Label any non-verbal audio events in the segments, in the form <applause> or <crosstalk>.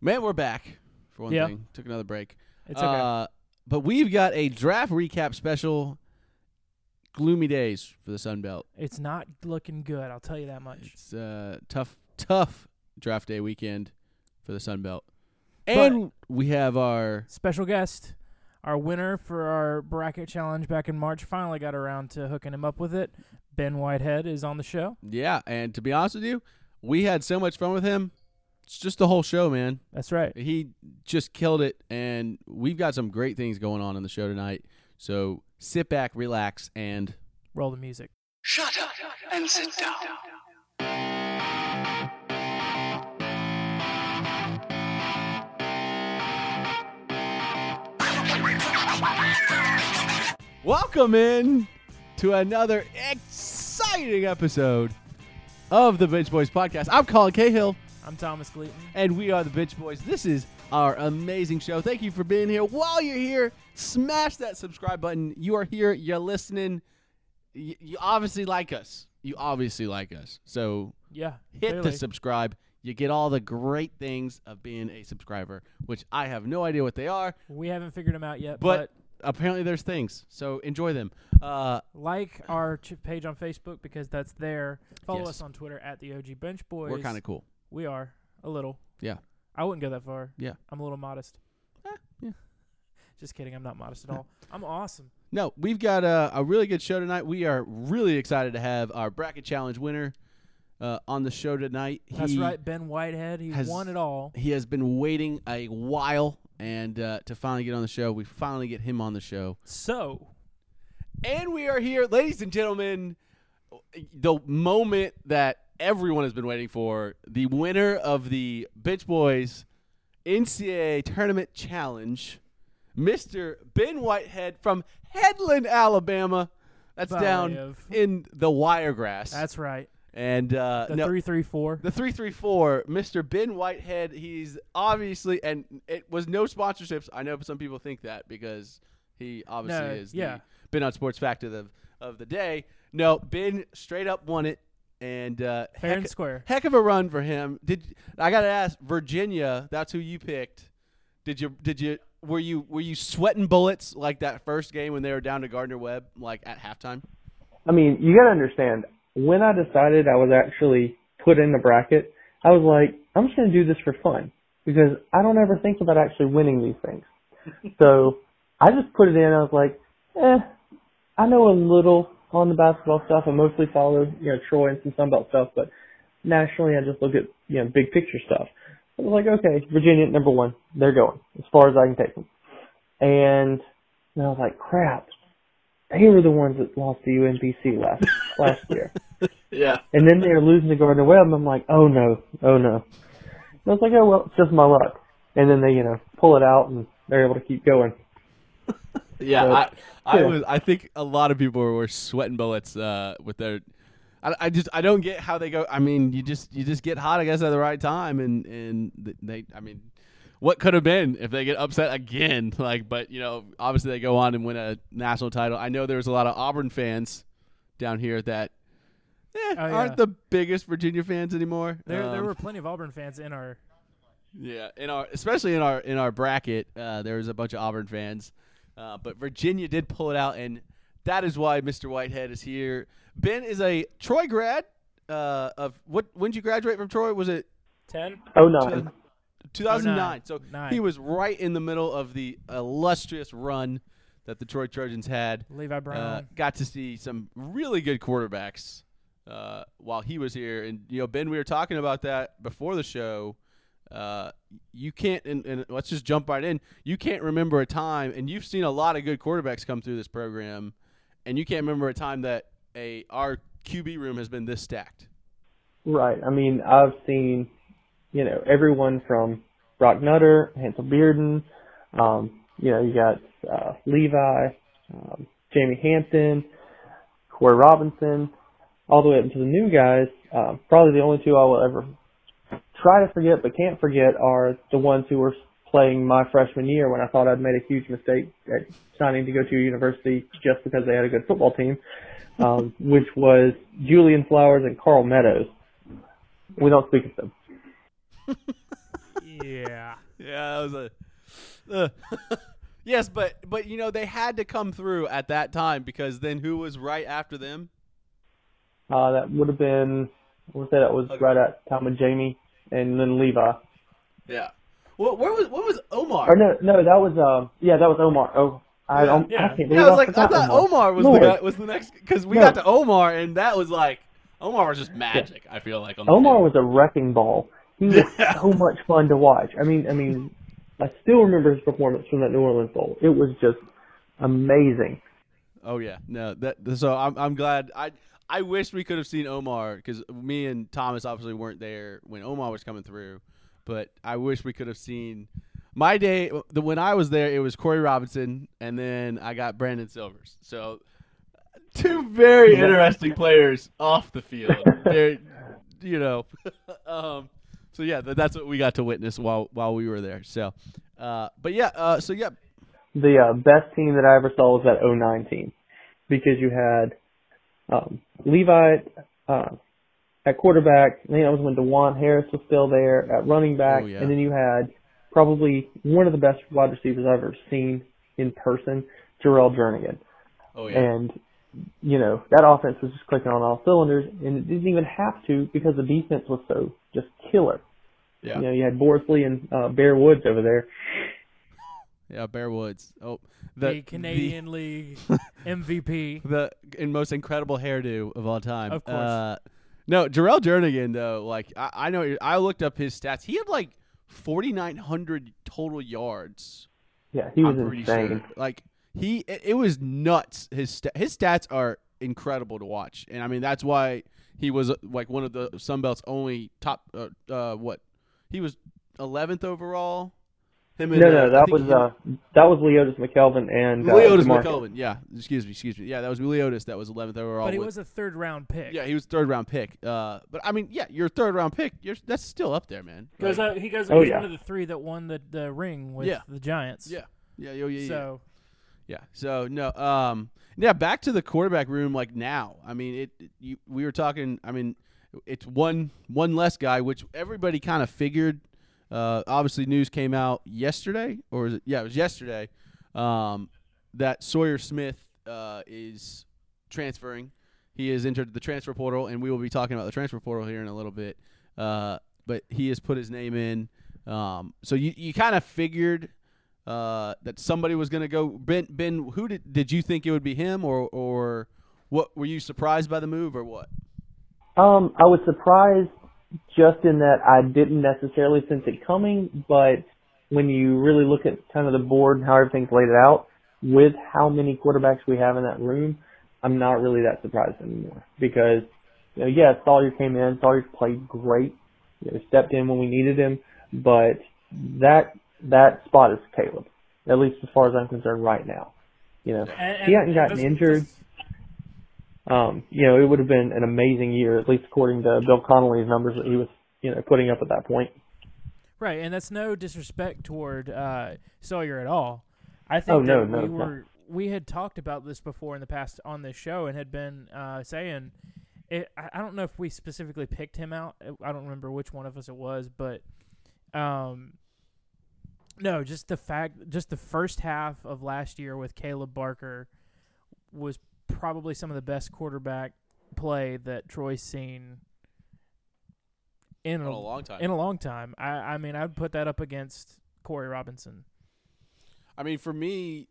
Man, we're back for one Yeah. thing. Took another break. It's okay. Uh, but we've got a draft recap special. Gloomy days for the Sun Belt. it's not looking good. I'll tell you that much. It's uh, tough, tough draft day weekend for the Sun Belt. And we have our Special guest, our winner for our bracket challenge back in March, finally got around to hooking him up with it. Ben Whitehead is on the show. yeah. And to be honest with you, we had so much fun with him. It's just the whole show, man. That's right. He just killed it, and we've got some great things going on in the show tonight. So sit back, relax, and Roll the music. Shut up and sit down. welcome in to another exciting episode of the Bench Boys podcast. I'm Colin Cahill, I'm Thomas Gleaton. and we are the Bench Boys. This is our amazing show. Thank you for being here. While you're here, smash that subscribe button. You are here, you're listening. You, you obviously like us. You obviously like us. So Yeah. hit clearly. the subscribe. You get all the great things of being a subscriber, which I have no idea what they are, We haven't figured them out yet, but, but, apparently there's things. So enjoy them. Uh, like our ch- page on Facebook because that's there. Follow Yes. us on Twitter at the OG Bench Boys. we're kind of cool. We are a little. Yeah. I wouldn't go that far. Yeah. I'm a little modest. Eh, yeah. Just kidding. I'm not modest at all. <laughs> I'm awesome. No, we've got a, a really good show tonight. We are really excited to have our bracket challenge winner uh, on the show tonight. That's right. Ben Whitehead. He has- won it all. He has been waiting a while, and uh, to finally get on the show, we finally get him on the show. So, And we are here, ladies and gentlemen, the moment that everyone has been waiting for. The winner of the Bench Boys NCAA Tournament Challenge, Mr. Ben Whitehead from Headland, Alabama. That's down in the Wiregrass. that's right. and uh, The no, 334. the 334, Mr. Ben Whitehead, he's obviously, and it was no sponsorships. I know some people think that because he obviously No, is yeah. the Ben on Sports Fact of the, of the day. No, Ben straight up won it, and uh, Fair heck, and square. heck of a run for him. Did I got to ask Virginia? That's who you picked. Did you did you were you were you sweating bullets like that first game when they were down to Gardner Webb like at halftime? I mean, you gotta understand, when I decided I was actually put in the bracket, I was like, I'm just gonna do this for fun. Because I don't ever think about actually winning these things. <laughs> so, I just put it in, I was like, eh, I know a little on the basketball stuff, I mostly follow, you know, Troy and some Sunbelt stuff, but nationally I just look at, you know, big picture stuff. I was like, okay, Virginia number one, they're going, as far as I can take them. And, and I was like, crap, they were the ones that lost to UMBC last <laughs> last year. Yeah. And then they were losing to Gardner Webb, and I'm like, oh no, oh no. And I was like, oh well, it's just my luck. And then they, you know, pull it out, and they're able to keep going. <laughs> Yeah, But, I, I yeah. was. I think a lot of people were sweating bullets uh, with their. I, I just I don't get how they go. I mean, you just you just get hot, I guess, at the right time, and and they. I mean, what could have been if they get upset again? <laughs> Like, but you know, obviously they go on and win a national title. I know there's a lot of Auburn fans down here that eh, Oh, yeah. aren't the biggest Virginia fans anymore. There, there Um, were plenty of Auburn fans in our. yeah, in our especially in our in our bracket, uh, there was a bunch of Auburn fans, uh, but Virginia did pull it out, and that is why Mr. Whitehead is here. Ben is a Troy grad. Uh, of what? When did you graduate from Troy? Was it 10? Oh no, 2009? So Nine. he was right in the middle of the illustrious run that the Troy Trojans had. Levi Brown. Uh, got to see some really good quarterbacks uh, while he was here, and you know, Ben, we were talking about that before the show. Uh, you can't, and, and let's just jump right in. You can't remember a time, and you've seen a lot of good quarterbacks come through this program, and you can't remember a time that a our QB room has been this stacked. right. I mean, I've seen, you know, everyone from Brock Nutter, Hansel Bearden, um, you know, you got uh, Levi, um, Jamie Hampton, Corey Robinson, all the way up to the new guys. Um, probably the only two I will ever try to forget but can't forget are the ones who were playing my freshman year when I thought I'd made a huge mistake at signing to go to a university just because they had a good football team, <laughs> um, which was Julian Flowers and Carl Meadows. We don't speak of them. <laughs> yeah. Yeah, that was a. Uh, <laughs> yes, but but you know they had to come through at that time because then who was right after them? Uh, that would have been, I would say that was Okay. right at time of Jamie and then Levi. Yeah. Well, where was what was Omar? Or no, no, that was, uh, yeah, that was Omar. Oh, I, Yeah. don't, Yeah. I can't believe Yeah, I was like, I thought Omar was the guy, was the next because we No. got to Omar and that was like Omar was just magic. I feel like on the Omar field. was a wrecking ball. He was <laughs> Yeah. so much fun to watch. I mean, I mean, I still remember his performance from that New Orleans Bowl. It was just amazing. Oh yeah, no. That so I'm I'm glad. I I wish we could have seen Omar because me and Thomas obviously weren't there when Omar was coming through, but I wish we could have seen. My day, the when I was there, it was Corey Robinson, and then I got Brandon Silvers. So two very interesting players off the field. <laughs> They're, you know, <laughs> um, so yeah, th- that's what we got to witness while while we were there. So, uh, but yeah, uh, so yeah, The uh, best team that I ever saw was that 09 team because you had um, Levi uh, at quarterback. I think that was when DuJuan Harris was still there at running back, Oh, yeah. and then you had probably one of the best wide receivers I've ever seen in person, Jerrel Jernigan. oh yeah, And you know that offense was just clicking on all cylinders, and it didn't even have to because the defense was so just killer. yeah. You know, you had Boris Lee and uh, Bear Woods over there. Yeah, Bear Woods. Oh, The, the Canadian League MVP. <laughs> the, the in most incredible hairdo of all time. Of course. Uh, no, Jerrel Jernigan though. Like I, I know, I looked up his stats. He had like forty nine hundred total yards. Yeah, he was I'm pretty insane. sure. Like he, it, it was nuts. His sta- his stats are incredible to watch, and I mean that's why he was uh, like one of the Sunbelt's only top. Uh, uh, what he was eleventh overall. Him and, No, uh, no, I that was him- uh, that was Leodis McKelvin and uh, Leodis DeMarcus. McCullough. Yeah, excuse me, excuse me. Yeah, that was Leodis. That was 11th overall. But he with- was a third round pick. yeah, he was third round pick. Uh, but I mean, yeah, your third round pick. You're that's still up there, man. Goes Like, out, he goes. Oh, he's yeah. one of the three that won the, the ring with Yeah. the Giants. yeah, yeah, yeah, yeah, yeah. So Yeah. So no, um, yeah. Back to the quarterback room. Like now, I mean, it. it- You, we were talking. I mean, it's one one less guy, which everybody kind of figured. Uh, obviously, news came out yesterday, or is it? Yeah, it was yesterday. Um, that Sawyer Smith uh, is transferring. He has entered the transfer portal, and we will be talking about the transfer portal here in a little bit. Uh, but he has put his name in. Um, so you, you kind of figured uh, that somebody was going to go. Ben, Ben, who did did you think it would be him, or or what? Were you surprised by the move, or what? Um, I was surprised just in that I didn't necessarily sense it coming, but when you really look at kind of the board and how everything's laid out, with how many quarterbacks we have in that room, I'm not really that surprised anymore. Because, you know, yeah, Sawyer came in, Sawyer played great, you know, stepped in when we needed him, but that that spot is Caleb, at least as far as I'm concerned right now. You know, and, he hadn't gotten this- injured this- um, you know, it would have been an amazing year, at least according to Bill Connelly's numbers that he was, you know, putting up at that point. Right, and that's no disrespect toward uh, Sawyer at all. I think Oh, no, that no, we were we had talked about this before in the past on this show and had been uh, saying it, I I don't know if we specifically picked him out. I don't remember which one of us it was, but um, no, just the fact, just the first half of last year with Caleb Barker was probably some of the best quarterback play that Troy's seen in In a long time. in a long time. I, I mean, I'd put that up against Corey Robinson. I mean, for me,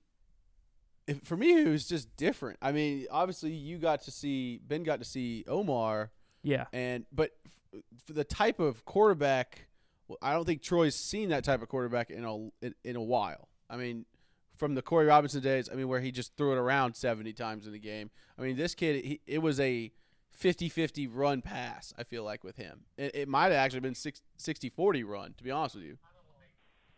if, for me, it was just different. I mean, obviously, you got to see Ben got to see Omar, Yeah, and but f- for the type of quarterback, well, I don't think Troy's seen that type of quarterback in a in, in a while. I mean, from the Corey Robinson days, I mean, where he just threw it around seventy times in the game. I mean, this kid, he, it was a 50-50 run pass. I feel like with him, it, it might have actually been 60-40 run. To be honest with you.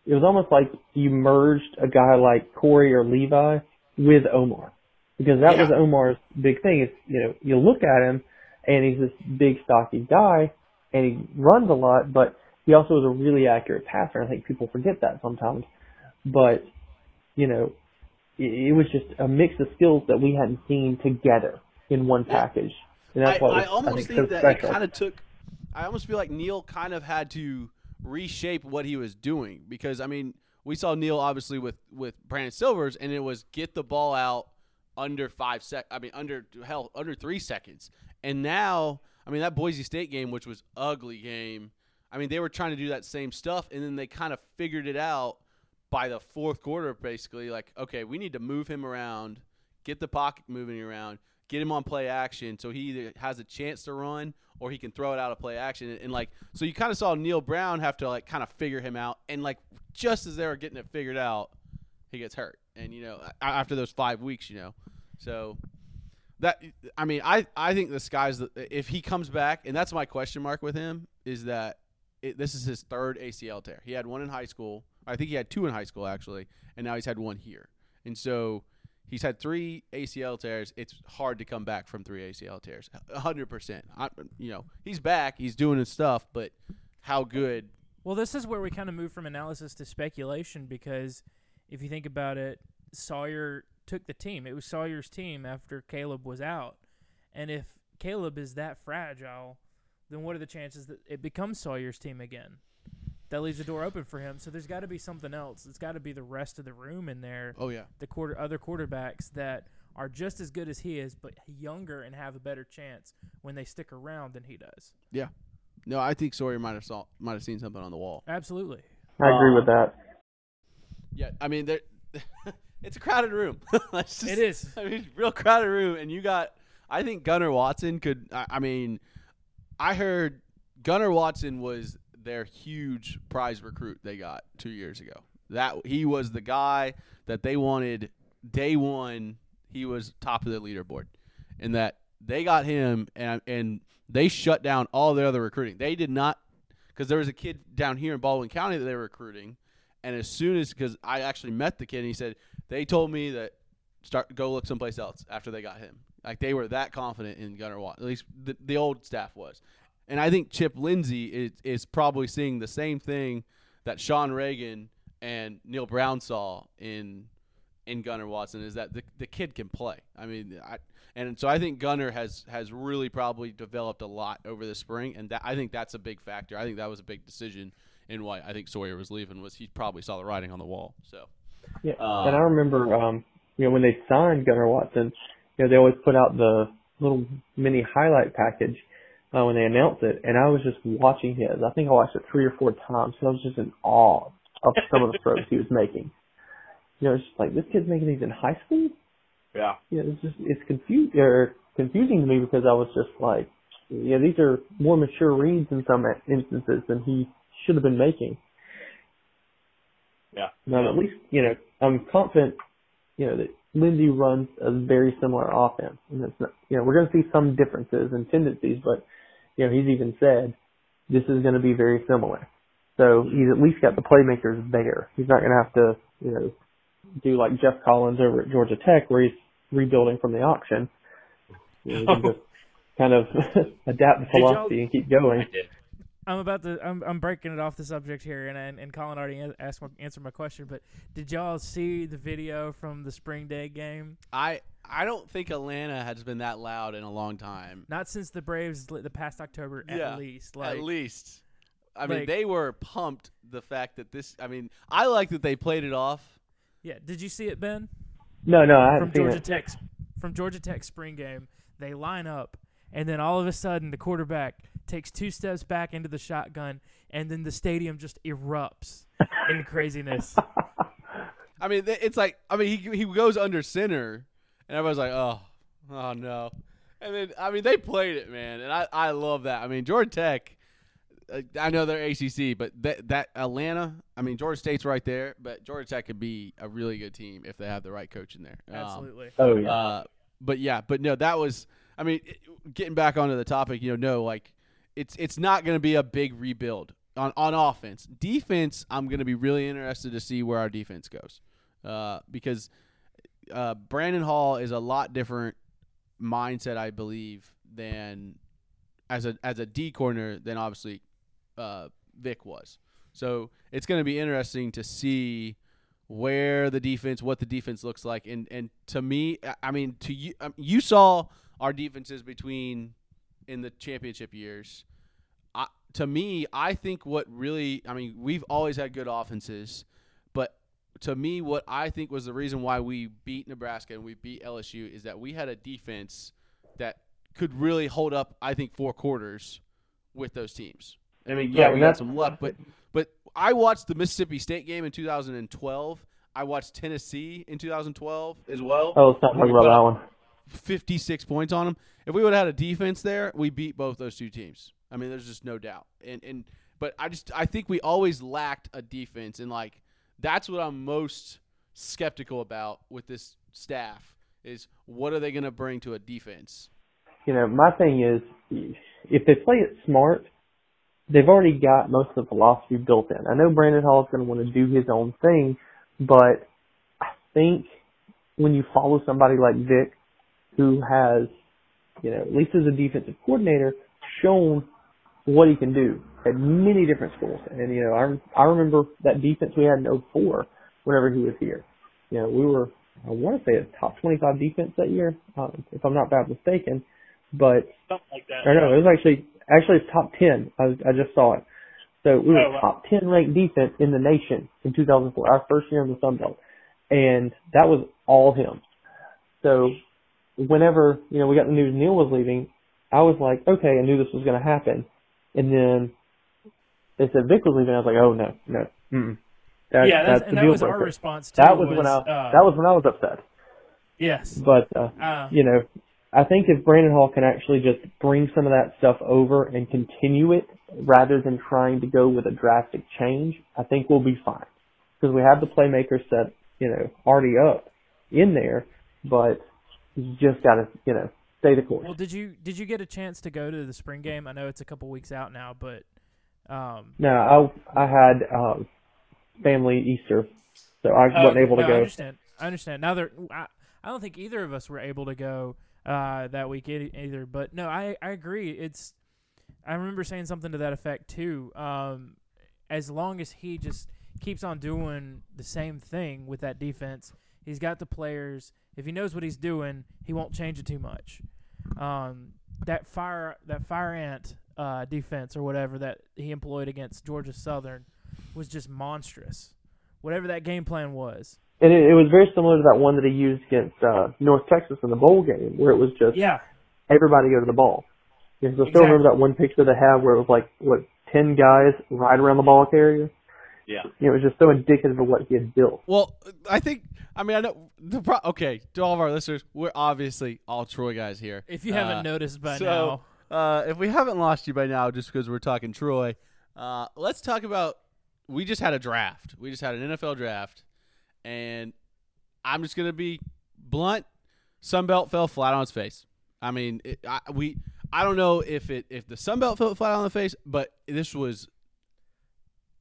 It was almost like you merged a guy like Corey or Levi with Omar, because that was Omar's big thing. Is you know, you look at him, and he's this big stocky guy, and he runs a lot, but he also is a really accurate passer. I think people forget that sometimes, but you know, it, it was just a mix of skills that we hadn't seen together in one package, and that's I, what I was, almost think, think so that special. it kind of took. I almost feel like Neal kind of had to reshape what he was doing because I mean we saw Neal obviously with with Brandon Silvers and it was get the ball out under five sec. I mean under hell under three seconds. And now I mean that Boise State game, which was ugly game. I mean they were trying to do that same stuff and then they kind of figured it out by the fourth quarter basically like okay we need to move him around get the pocket moving around get him on play action so he either has a chance to run or he can throw it out of play action. And, and like so you kind of saw neal brown have to like kind of figure him out. And like just as they were getting it figured out he gets hurt. And you know after those five weeks you know. So that i mean i i think the sky's the if he comes back and that's my question mark with him is that it, this is his third acl tear. He had one in high school i think he had two in high school actually and now he's had one here and so He's had three ACL tears. It's hard to come back from three ACL tears. A hundred percent. I- You know, he's back. He's doing his stuff, but how good? Well, this is where we kind of move from analysis to speculation because if you think about it, Sawyer took the team. It was Sawyer's team after Caleb was out. And if Caleb is that fragile, then what are the chances that it becomes Sawyer's team again? That leaves the door open for him. So there's got to be something else. It's got to be the rest of the room in there, Oh yeah, the quarter other quarterbacks that are just as good as he is, but younger and have a better chance when they stick around than he does. Yeah, no, I think Sawyer might have saw might have seen something on the wall. Absolutely. I agree with that. Yeah, I mean, <laughs> it's a crowded room. <laughs> Just- It is. I mean, real crowded room, and you got. I think Gunnar Watson could. I, I mean, I heard Gunnar Watson was their huge prize recruit they got two years ago. That he was the guy that they wanted day one. He was top of the leaderboard, and that they got him, and and they shut down all the other recruiting. They did not because there was a kid down here in Baldwin County that they were recruiting, and as soon as because I actually met the kid, and he said they told me that start go look someplace else after they got him. Like they were that confident in Gunnar Watt. At least the, the old staff was. And I think Chip Lindsey is is probably seeing the same thing that Sean Reagan and Neal Brown saw in in Gunnar Watson is that the the kid can play. I mean, I, and so I think Gunnar has has really probably developed a lot over the spring, and that I think that's a big factor. I think that was a big decision in why I think Sawyer was leaving was he probably saw the writing on the wall. So Yeah, Um, and I remember, um, you know, when they signed Gunnar Watson, you know, they always put out the little mini highlight package uh, when they announced it, and I was just watching his. I think I watched it three or four times, and I was just in awe of some of the throws he was making. You know, it's just like this kid's making these in high school. Yeah. Yeah, it's just it's confused or confusing to me because I was just like, yeah, these are more mature reads in some instances than he should have been making. Yeah. Now, at least, you know, I'm confident, you know, that Lindsey runs a very similar offense. And it's not, you know, we're going to see some differences and tendencies, but, you know, he's even said this is going to be very similar. So he's at least got the playmakers there. He's not going to have to, you know, do like Geoff Collins over at Georgia Tech where he's rebuilding from the option. You know, can <laughs> just kind of <laughs> adapt the philosophy and keep going. I did. I'm about to. I'm, I'm breaking it off the subject here, and and, and Colin already asked my, answered my question. But did y'all see the video from the spring day game? I I don't think Atlanta has been that loud in a long time. Not since the Braves the past October, at Yeah, least. Like At least. I mean, like- they were pumped the fact that this. I mean, I like that they played it off. yeah. Did you see it, Ben? No, no, I From haven't seen Georgia it. Tech's from Georgia Tech spring game, they line up, and then all of a sudden the quarterback takes two steps back into the shotgun, and then the stadium just erupts in craziness. <laughs> I mean, it's like I mean, he he goes under center, and everybody's like, oh, oh no. And then I mean, they played it, man, and I I love that. I mean, Georgia Tech. Uh, I know they're ACC, but that that Atlanta. I mean, Georgia State's right there, but Georgia Tech could be a really good team if they have the right coach in there. Um, Absolutely. Oh yeah. Uh, but yeah, but no, that was. I mean, getting back onto the topic, you know, no, like it's it's not going to be a big rebuild on on offense. Defense, I'm going to be really interested to see where our defense goes, uh, because uh, Brandon Hall is a lot different mindset, I believe, than as a as a D corner than obviously uh, Vic was. So it's going to be interesting to see where the defense, what the defense looks like, and and to me, I- mean, to you, um, you saw our defenses between in the championship years. I, to me, I think what really, I mean, we've always had good offenses, but to me, what I think was the reason why we beat Nebraska and we beat LSU is that we had a defense that could really hold up. I think four quarters with those teams. I mean, yeah, Yeah, we and got some luck, but but I watched the Mississippi State game in 2012. I watched Tennessee in 2012 as well. Oh, let's not talk about put that up 56 points on them. If we would have had a defense there, we beat both those two teams. I mean, there's just no doubt. And and but I just I think we always lacked a defense, and like that's what I'm most skeptical about with this staff is what are they going to bring to a defense? you know, my thing is, if they play it smart, they've already got most of the philosophy built in. I know Brandon Hall is going to want to do his own thing, but I think when you follow somebody like Vic, who has, you know, at least as a defensive coordinator, shown what he can do at many different schools. And, you know, I, I remember that defense we had in 04 whenever he was here. You know, we were, I want to say a top 25 defense that year, um, if I'm not bad mistaken. But Something like that. or no, it was actually actually it's top ten. I, I just saw it. So we were Oh, wow. top ten ranked defense in the nation in 2004, our first year in the Sun Belt, and that was all him. So whenever you know we got the news Neal was leaving, I was like, okay, I knew this was going to happen, and then they said Vic was leaving. I was like, oh no, no, mm that, yeah, that's, that's and that deal was our response too. That was, when I uh, that was when I was upset. yes. But uh, Uh, you know, I think if Brandon Hall can actually just bring some of that stuff over and continue it rather than trying to go with a drastic change, I think we'll be fine. Because we have the playmakers set, you know, already up in there, but you just got to, you know, stay the course. Well, did you did you get a chance to go to the spring game? I know it's a couple weeks out now, but um, No, I I had um, family Easter, so I Oh, wasn't able to no, I understand. I understand. Now there, I, I don't think either of us were able to go uh, that week either. But no, I I agree. It's I remember saying something to that effect too. Um, as long as he just keeps on doing the same thing with that defense, he's got the players. If he knows what he's doing, he won't change it too much. Um, that fire that fire ant uh, defense or whatever that he employed against Georgia Southern was just monstrous. Whatever that game plan was. And it, it was very similar to that one that he used against uh, North Texas in the bowl game, where it was just Yeah, everybody go to the ball. So I still Exactly. remember that one picture they had where it was like what ten guys right around the ball carrier. Yeah. You know, it was just so indicative of what he had built. Well, I think I mean I know the pro- okay to all of our listeners, we're obviously all Troy guys here. if you haven't Uh, noticed by so, now. Uh, if we haven't lost you by now, just because we're talking Troy, uh, let's talk about. We just had a draft. We just had an NFL draft, and I'm just gonna be blunt. Sunbelt fell flat on its face. I mean, it, I, we. I don't know if it if the Sunbelt fell flat on the face, but this was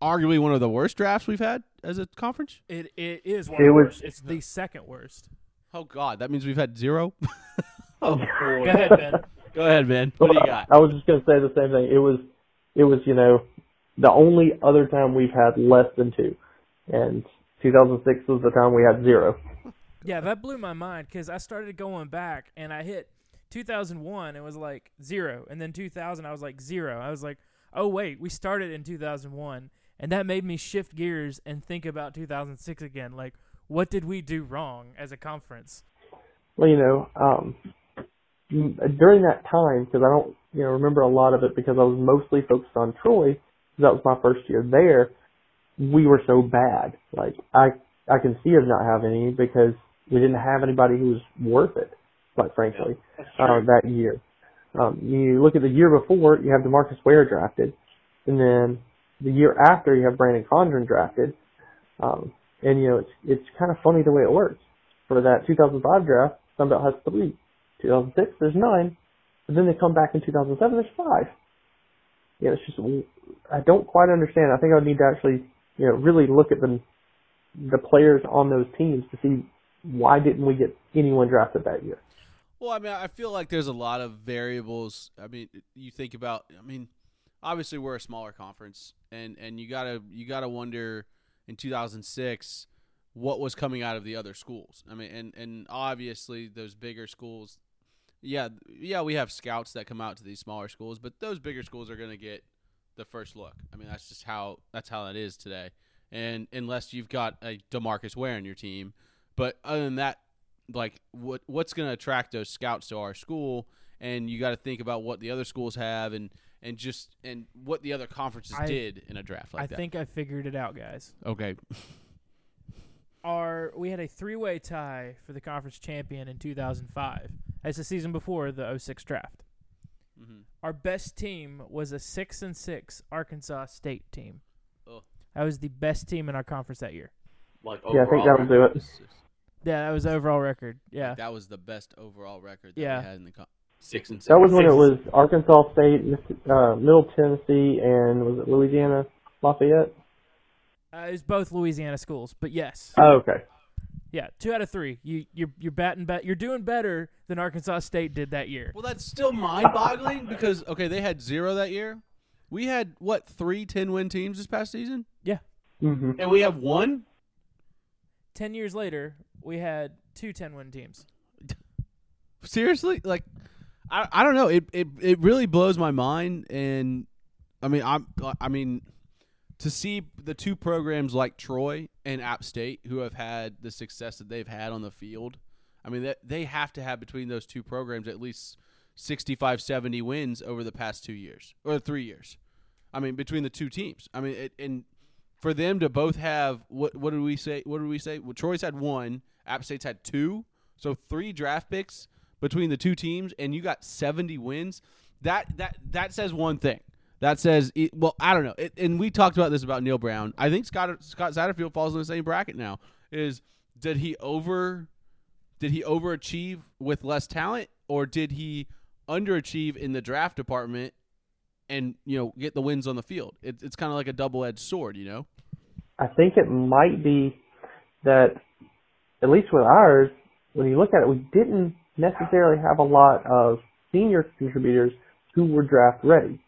arguably one of the worst drafts we've had as a conference. It it is one It of the was- worst. It's the second worst. Oh God, that means we've had zero. <laughs> Oh, Go ahead, Ben. Go ahead, man. What do you got? I was just gonna say the same thing. It was, it was you know, the only other time we've had less than two, and 2006 was the time we had zero. Yeah, that blew my mind because I started going back and I hit 2001. It was like zero, and then 2000 I was like zero. I was like, oh wait, we started in 2001, and that made me shift gears and think about 2006 again. Like, what did we do wrong as a conference? Well, you know, um, during that time, because I don't, you know, remember a lot of it because I was mostly focused on Troy. 'cause That was my first year there. We were so bad. Like I, I can see us not having any because we didn't have anybody who was worth it. Quite frankly, uh, that year. Um, you look at the year before, you have Demarcus Ware drafted, and then the year after, you have Brannon Condren drafted. Um, and you know, it's it's kind of funny the way it works. For that 2005 draft, Sunbelt has three. 2006, there's nine. But then they come back in 2007, there's five. You know, it's just I don't quite understand. I think I would need to actually, you know, really look at the the players on those teams to see why didn't we get anyone drafted that year. Well, I mean, I feel like there's a lot of variables. I mean, you think about. I mean, obviously we're a smaller conference, and and you gotta you gotta wonder in 2006 what was coming out of the other schools. I mean, and and obviously those bigger schools. Yeah, yeah, we have scouts that come out to these smaller schools, but those bigger schools are to get the first look. I mean, that's just how that's how it is today. And unless you've got a Demarcus Ware in your team, but other than that, like what what's going to attract those scouts to our school? And you got to think about what the other schools have, and and just and what the other conferences I- did in a draft like I that. I think I figured it out, guys. okay, Our we had a three-way tie for the conference champion in 2005. That's the season before the 06 draft. hmm Our best team was a six and six Arkansas State team. Oh. That was the best team in our conference that year. Like Yeah, I think that'll do it. Yeah, that was the overall record. Yeah, that was the best overall record that Yeah. we had in the con- six and six. That was when it was Arkansas State, uh, Middle Tennessee, and was it Louisiana Lafayette? uh, it was both Louisiana schools, but yes, Oh, okay. yeah, two out of three. You you're you're batting bet. You're doing better than Arkansas State did that year. Well, that's still mind-boggling <laughs> because okay, they had zero that year. We had what three 10-win teams this past season, Yeah. hmm and we have one. Ten years later, we had two 10-win teams. <laughs> Seriously, like I I don't know. It it it really blows my mind, and I mean I'm I mean to see the two programs like Troy and App State who have had the success that they've had on the field. I mean that they have to have between those two programs at least 65 70 wins over the past 2 years or 3 years. I mean between the two teams. I mean it, and for them to both have what what did we say? What did we say? Well, Troy's had one, App State's had two, so three draft picks between the two teams, and you got seventy wins. That that that says one thing. That says it, well, I don't know. It, and we talked about this about Neal Brown. I think Scott Scott Satterfield falls in the same bracket now. Is did he over did he overachieve with less talent, or did he underachieve in the draft department and you know get the wins on the field? It, it's kind of like a double edged sword, you know. I think it might be that, at least with ours, when you look at it, we didn't necessarily have a lot of senior contributors who were draft ready.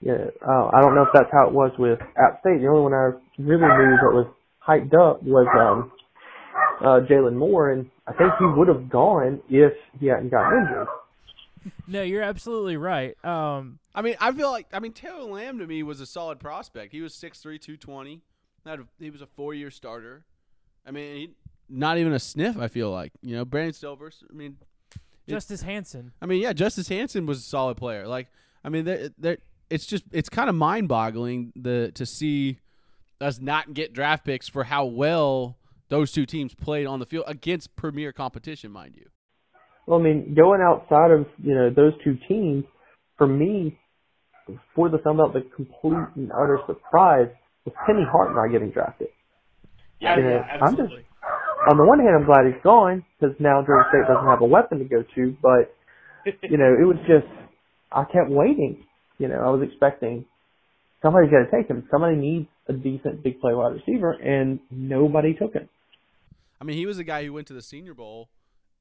Yeah, uh, I don't know if that's how it was with App State. The only one I really knew that was hyped up was um, uh, Jalin Moore, and I think he would have gone if he hadn't gotten injured. No, you're absolutely right. Um, I mean, I feel like I mean Taylor Lamb to me was a solid prospect. He was 6'3", 220. He was a four year starter. I mean, he, not even a sniff. I feel like you know Brandon Silvers. I mean, It- Justice Hansen. I mean, yeah, Justice Hansen was a solid player. Like, I mean, they're, they're, it's just it's kind of mind boggling the to see us not get draft picks for how well those two teams played on the field against premier competition, mind you. Well, I mean, going outside of you know those two teams, for me, for the Sun Belt, the complete and utter surprise was Penny Hart not getting drafted. Yeah, You know, yeah, I'm just absolutely. On the one hand, I'm glad he's gone because now Georgia State doesn't have a weapon to go to. But <laughs> you know, it was just I kept waiting. You know, I was expecting somebody's got to take him. Somebody needs a decent big play wide receiver, and nobody took him. I mean, he was a guy who went to the Senior Bowl,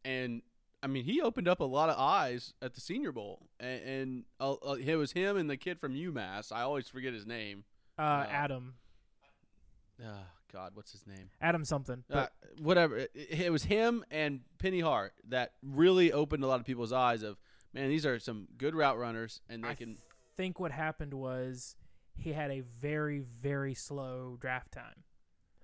and I mean, he opened up a lot of eyes at the Senior Bowl, and, and uh, uh, it was him and the kid from UMass. I always forget his name. Uh, Adam. Oh, God, what's his name? Adam something. Uh, whatever. It, it was him and Penny Hart that really opened a lot of people's eyes. Of man, these are some good route runners, and they I can. think what happened was he had a very very slow draft time.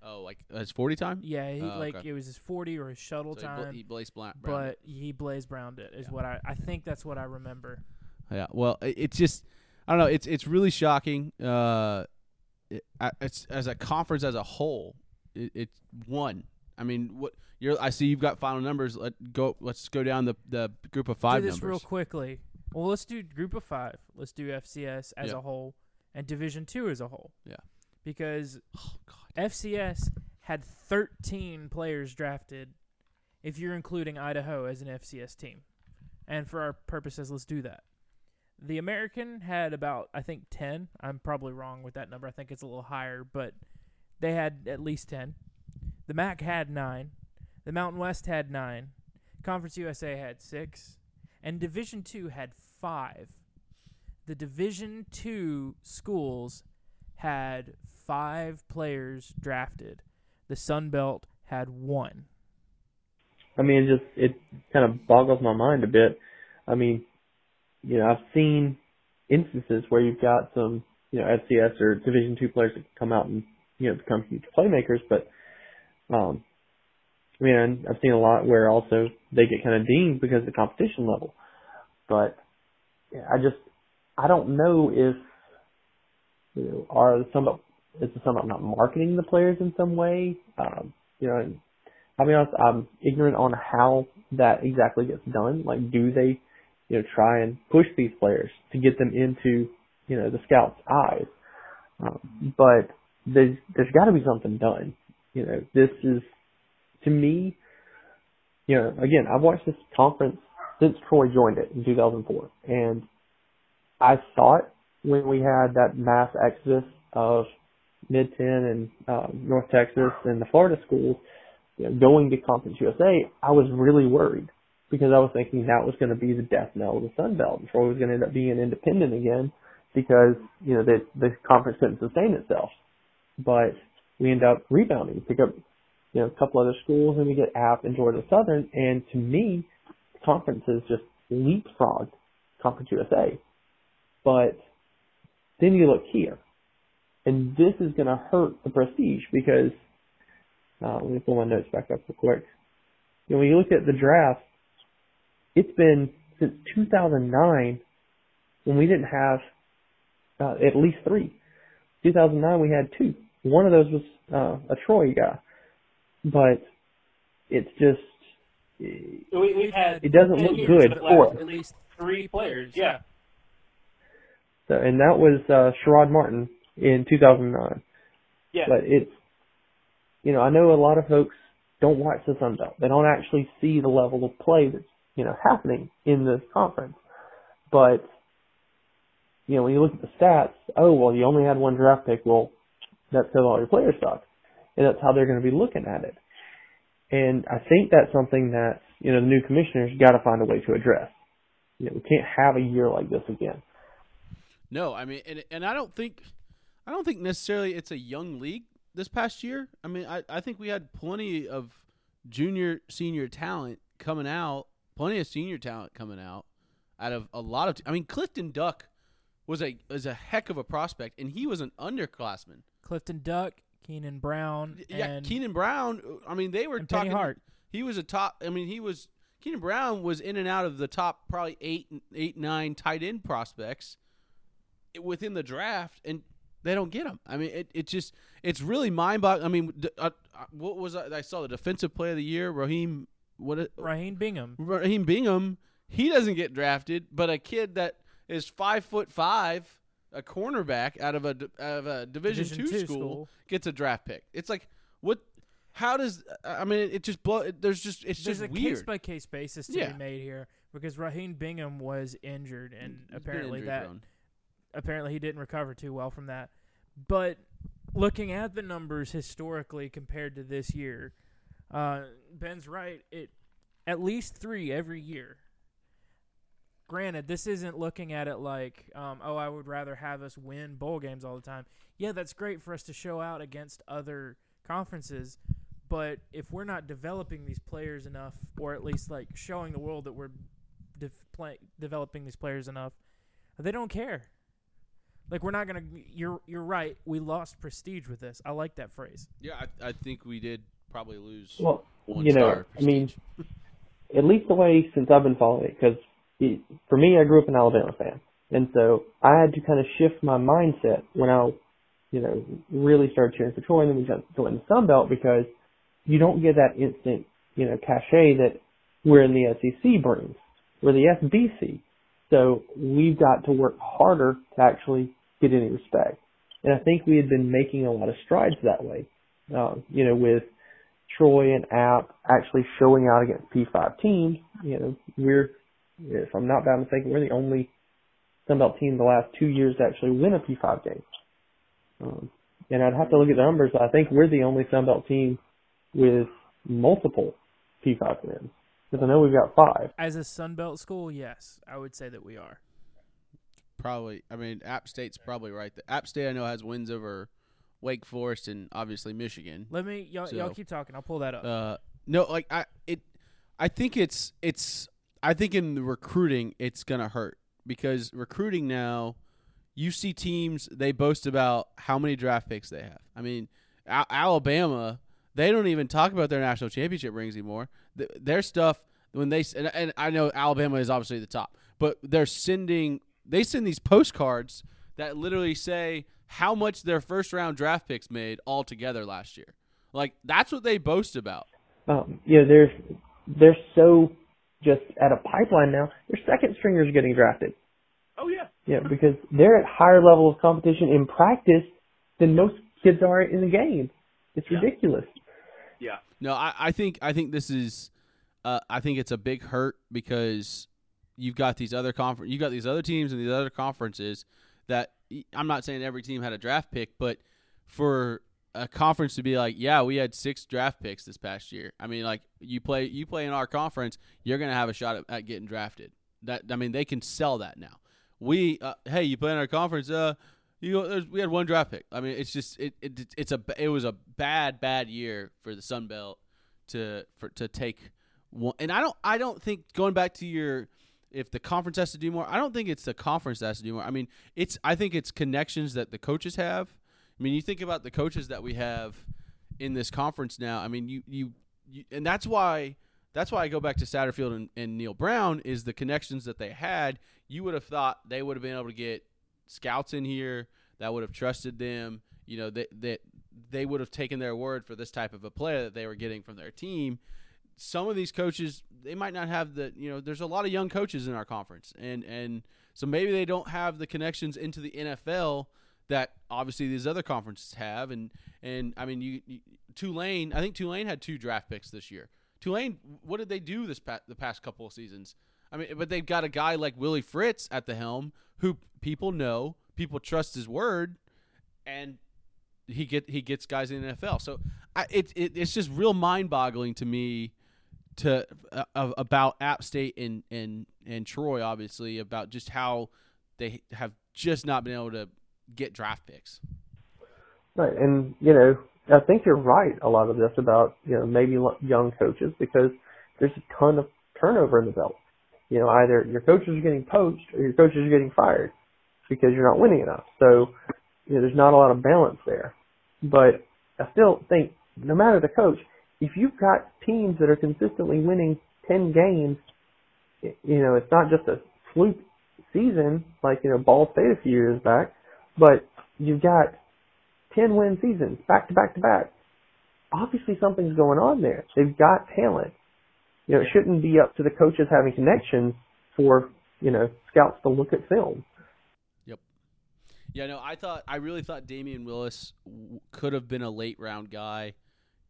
Oh, like uh, his forty time. Yeah, he, Oh, like okay. it was his forty or his shuttle So he, bla- time, he Blount. but he Blaze Browned it. Is what I I think that's what I remember. Yeah, well, it- it's just I don't know. It's it's really shocking. Uh, it, it's as a conference as a whole, it, it's one. I mean, what you're? I see you've got final numbers. Let go. Let's go down the the group of five do this numbers. real quickly. Well, let's do group of five. Let's do FCS as Yeah. a whole and Division Two as a whole. Yeah. Because Oh God. FCS had 13 players drafted, if you're including Idaho as an FCS team. And for our purposes, let's do that. The American had about, I think, 10. I'm probably wrong with that number. I think it's a little higher, but they had at least 10. The MAC had 9. The Mountain West had 9. Conference USA had 6. And Division 2 had 5. The Division 2 schools had 5 players drafted. The Sun Belt had 1. I mean, it just it kind of boggles my mind a bit. I mean, you know, I've seen instances where you've got some you know FCS or Division two players that come out and you know become huge playmakers. But um, I mean, I've seen a lot where also they get kind of dinged because of the competition level. But I just I don't know if you know are the Sunbelt is the Sunbelt not marketing the players in some way? Um, you know, I'll be honest, I'm ignorant on how that exactly gets done. Like, do they, you know, try and push these players to get them into, you know, the scouts' eyes? Um, but there's there's got to be something done. You know, this is to me. You know, again, I've watched this conference since Troy joined it in 2004, and I it when we had that mass exodus of Mid Ten and uh, North Texas and the Florida schools you know, going to Conference USA, I was really worried because I was thinking that was going to be the death knell of the Sun Belt, Troy was going to end up being independent again because you know the the conference couldn't sustain itself. But we end up rebounding, pick up you know a couple other schools, and we get App and Georgia Southern, and to me, conferences just leapfrogged Conference USA. But then you look here, and this is going to hurt the prestige because uh, let me pull my notes back up real quick. You know, when you look at the draft, it's been since 2009 when we didn't have uh, at least three. 2009 we had two. One of those was uh, a Troy guy, but it's just We, we've had It doesn't look good for at least three players. Yeah. so, and that was uh, Sherrod Martin in 2009. Yeah. But it's, you know, I know a lot of folks don't watch the Sun Belt. They don't actually see the level of play that's, you know, happening in this conference. But, you know, when you look at the stats, oh, well, you only had one draft pick. Well, that says all your players suck. And that's how they're going to be looking at it. And I think that's something that, you know, the new commissioners got to find a way to address. You know, we can't have a year like this again. No, I mean, and and I don't think, I don't think necessarily it's a young league this past year. I mean, I I think we had plenty of junior, senior talent coming out, plenty of senior talent coming out, out of a lot of. T- I mean, Clifton Duck was a was a heck of a prospect, and he was an underclassman. Clifton Duck, Keenan Brown, Yeah, Keenan Brown. I mean, they were Penny talking. Hart. He was a top. I mean, he was Keenan Brown was in and out of the top probably eight, eight, nine tight end prospects within the draft, and they don't get him. I mean, it, it just it's really mind boggling. I mean, uh, uh, what was I, I saw the defensive player of the year, Raheem. What it, Raheem Bingham. Raheem Bingham? He doesn't get drafted, but a kid that is five foot five, a cornerback out of a out of a Division, Division two two school, school. gets a draft pick. It's like what? How does I mean? It, it just blow. It, there's just it's There's just a weird. case by case basis to Yeah. be made here because Raheem Bingham was injured and He's apparently that prone. apparently he didn't recover too well from that. But looking at the numbers historically compared to this year, uh, Ben's right. It at least three every year. Granted, this isn't looking at it like, um, oh, I would rather have us win bowl games all the time. Yeah, that's great for us to show out against other conferences, but if we're not developing these players enough, or at least like showing the world that we're de- play- developing these players enough, they don't care. Like we're not gonna. You're you're right. We lost prestige with this. I like that phrase. Yeah, I, I think we did probably lose. Well, you know, I mean, <laughs> at least the way since I've been following it, because for me, I grew up an Alabama fan, and so I had to kind of shift my mindset when I, you know, really started cheering for Troy, and then we got joined the Sun Belt because you don't get that instant, you know, cachet that we're in the SEC brings, we're the SBC, so we've got to work harder to actually get any respect, and I think we had been making a lot of strides that way, um, you know, with Troy and App actually showing out against P5 teams. You know, we're, if I'm not bad mistaken, we're the only Sunbelt team in the last two years to actually win a P5 game. Um, and I'd have to look at the numbers. but I think we're the only Sunbelt team with multiple P5 wins. Because I know we've got five. As a Sun Belt school, yes, I would say that we are. probably. I mean, App State's probably right. The App State I know has wins over Wake Forest and obviously Michigan. Let me y'all, y'all keep talking. I'll pull that up. Uh, no, like I it, I think it's it's I think in the recruiting it's gonna hurt because recruiting now, you see teams they boast about how many draft picks they have. I mean, Al- Alabama, they don't even talk about their national championship rings anymore. Th- their stuff when they and, and I know Alabama is obviously the top, but they're sending they send these postcards that literally say how much their first round draft picks made all together last year. Like that's what they boast about. Um, you know, they're they're so just at a pipeline now. Their second stringers are getting drafted. Oh yeah. Yeah, because they're at higher level of competition in practice than most kids are in the game. It's Yeah. ridiculous. Yeah. No, I, I think I think this is uh, I think it's a big hurt because you've got these other confer- you've got these other teams and these other conferences that I'm not saying every team had a draft pick, but for a conference to be like, yeah, we had six draft picks this past year. I mean, like you play you play in our conference, you're gonna have a shot at, at getting drafted. That I mean, they can sell that now. We uh, hey, you play in our conference, uh, you we had one draft pick. I mean, it's just it, it it's a it was a bad bad year for the Sun Belt to for to take one. And I don't I don't think going back to your if the conference has to do more, I don't think it's the conference that has to do more. I mean, it's I think it's connections that the coaches have. I mean, you think about the coaches that we have in this conference now. I mean, you you, you and that's why that's why I go back to Satterfield and, and Neal Brown is the connections that they had. You would have thought they would have been able to get scouts in here that would have trusted them. You know that that they would have taken their word for this type of a player that they were getting from their team. Some of these coaches they might not have the you know there's a lot of young coaches in our conference and and so maybe they don't have the connections into the NFL that obviously these other conferences have and and I mean you, you Tulane I think Tulane had two draft picks this year. Tulane what did they do this the past couple of seasons? I mean but they've got a guy like Willie Fritz at the helm who people know, people trust his word and he get he gets guys in the NFL. So I, it, it it's just real mind boggling to me to uh, about App State and and and Troy obviously about just how they have just not been able to get draft picks. Right, and you know, I think you're right. A lot of this about you know maybe young coaches because there's a ton of turnover in the belt. You know, either your coaches are getting poached or your coaches are getting fired because you're not winning enough. So, you know, there's not a lot of balance there. But I still think no matter the coach, if you've got teams that are consistently winning 10 games, you know, it's not just a fluke season like, you know, Ball State a few years back, but you've got 10 win seasons back to back to back. Obviously something's going on there. They've got talent. You know, it shouldn't be up to the coaches having connections for, you know, scouts to look at film. Yep. Yeah, no, I thought I really thought Damion Willis could have been a late round guy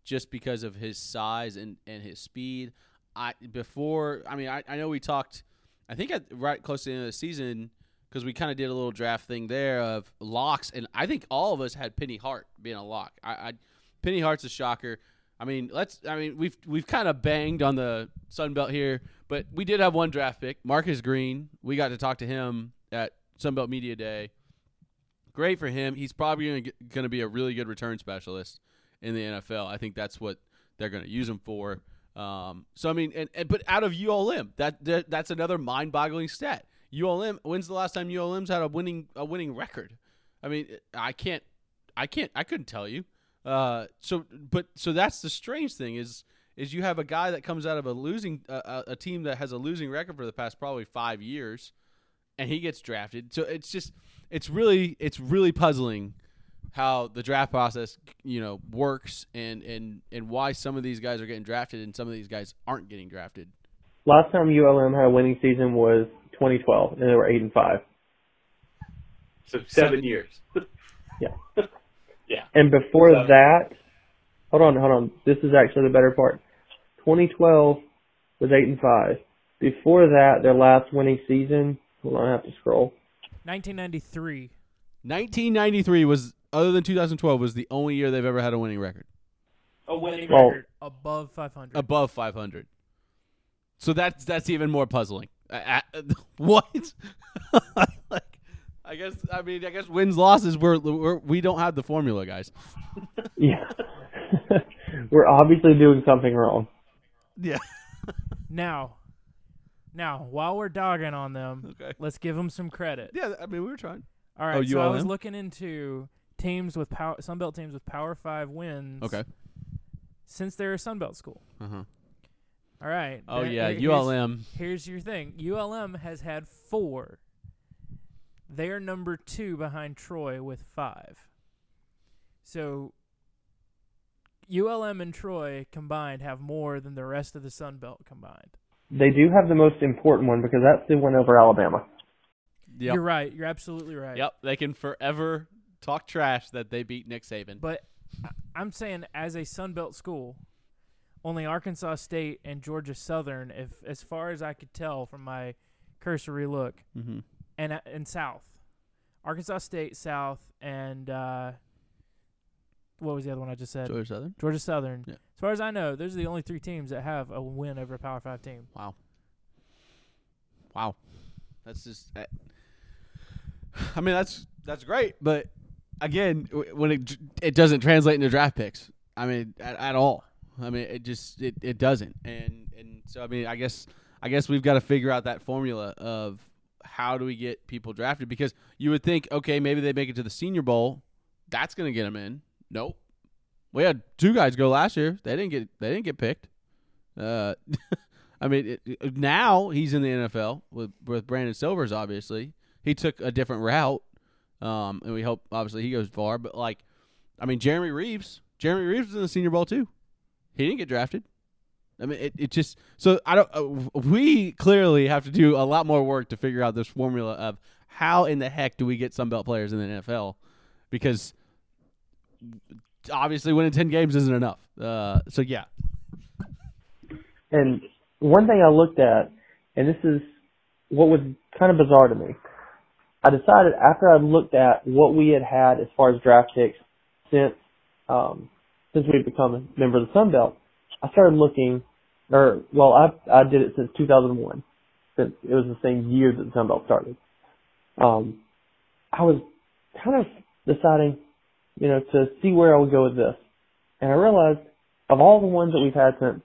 just because of his size and, and his speed. I before I mean I, I know we talked I think at right close to the end of the season because we kind of did a little draft thing there of locks and I think all of us had Penny Hart being a lock. I, I Penny Hart's a shocker. I mean, let's. I mean, we've we've kind of banged on the Sun Belt here, but we did have one draft pick, Marcus Green. We got to talk to him at Sun Belt Media Day. Great for him. He's probably going to be a really good return specialist in the NFL. I think that's what they're going to use him for. Um, so I mean, and, and but out of ULM, that, that that's another mind-boggling stat. ULM. When's the last time ULM's had a winning a winning record? I mean, I can't, I can't, I couldn't tell you. Uh, so but so that's the strange thing is is you have a guy that comes out of a losing uh, a team that has a losing record for the past probably five years, and he gets drafted. So it's just it's really it's really puzzling how the draft process you know works and and and why some of these guys are getting drafted and some of these guys aren't getting drafted. Last time ULM had a winning season was 2012, and they were eight and five. So seven, Seven years. Yeah. <laughs> yeah. And before So- that, hold on, hold on. This is actually the better part. 2012 was eight and five. Before that, their last winning season. Hold on, I have to scroll. 1993. 1993 was other than 2012 was the only year they've ever had a winning record A winning Well- record above 500. above 500. So that's that's even more puzzling. Uh, <laughs> uh, what? <laughs> like, I guess I mean I guess wins losses we're, we're we don't have the formula, guys. <laughs> Yeah. we're obviously doing something wrong. Yeah. Now, now while we're dogging on them, Okay. let's give them some credit. Yeah, I mean we were trying. All right, Oh, so I was ULM? looking into teams with power Sunbelt teams with Power Five wins. Okay. Since they're a Sunbelt school. Uh-huh. All right. Oh there- yeah, here- ULM. Here's your thing. ULM has had four. They are number two behind Troy with five. So ULM and Troy combined have more than the rest of the Sun Belt combined. They do have the most important one because that's the one over Alabama. Yep. You're right. You're absolutely right. Yep. They can forever talk trash that they beat Nick Saban. But I'm saying as a Sun Belt school, only Arkansas State and Georgia Southern, if as far as I could tell from my cursory look, mm-hmm. and uh, and South, Arkansas State, South, and uh, what was the other one I just said? Georgia Southern. Georgia Southern. Yeah. As far as I know, those are the only three teams that have a win over a Power Five team. Wow. Wow. That's just. I, I mean, that's that's great, but again, when it it doesn't translate into draft picks. I mean, at, at all. I mean, it just it, it doesn't, and and so I mean, I guess I guess we've got to figure out that formula of how do we get people drafted because you would think, okay, maybe they make it to the Senior Bowl, that's to get them in. Nope. We had two guys go last year. They didn't get they didn't get picked. Uh, <laughs> I mean, it, it- now he's in the NFL with with Brandon Silvers. Obviously, he took a different route, um, and we hope obviously he goes far. But like, I mean, Jeremy Reaves, Jeremy Reaves was in the Senior Bowl too. He didn't get drafted. I mean, it, it just so I don't. Uh, we clearly have to do a lot more work to figure out this formula of how in the heck do we get Sun Belt players in the NFL because obviously winning ten games isn't enough. Uh, so yeah, And one thing I looked at, and this is what was kind of bizarre to me. I decided after I looked at what we had had as far as draft picks since um, since we had become a member of the Sun Belt, I started looking, or well, I I did it since 2001, since it was the same year that the Sun Belt started. Um, I was kind of deciding, you know, to see where I would go with this, and I realized of all the ones that we've had since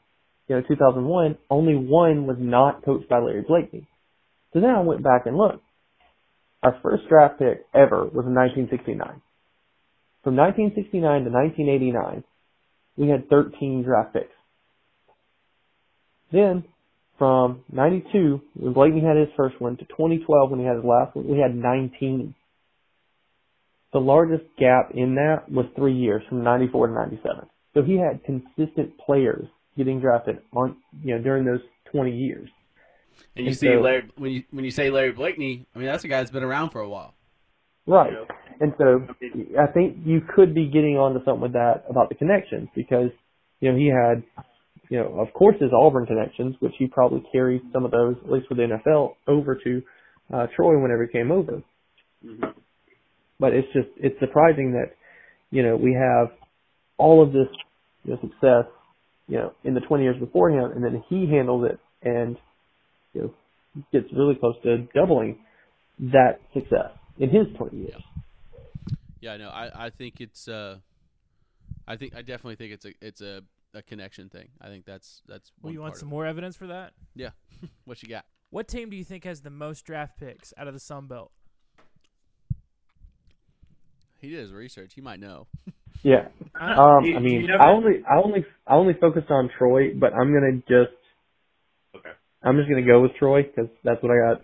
you know, 2001, only one was not coached by Larry Blakeney. So then I went back and looked. Our first draft pick ever was in 1969. From 1969 to 1989, we had 13 draft picks. Then, from 92, when Blakeney had his first one, to 2012 when he had his last one, we had 19. The largest gap in that was three years, from 94 to 97. So he had consistent players getting drafted on you know during those 20 years. And you And see so- Larry when you when you say Larry Blakeney, I mean that's a guy that's been around for a while. Right. Yeah. And so I think you could be getting onto something with that about the connections because you know he had you know of course his Auburn connections, which he probably carried some of those at least with the NFL over to uh, Troy whenever he came over. Mhm. But it's just it's surprising that you know we have all of this you know, success you know in the 20 years before him, and then he handles it and you know gets really close to doubling that success in his 20 years. Yeah, no, I, I think it's uh, I think I definitely think it's a it's a, a connection thing. I think that's that's Well, one you want some of more evidence for that? Yeah. <laughs> What you got? What team do you think has the most draft picks out of the Sun Belt? He did his research. He might know. Yeah. I- <laughs> Um, I mean, I only, I only, I only focused on Troy, but I'm gonna just, Okay. I'm just gonna go with Troy because that's what I got.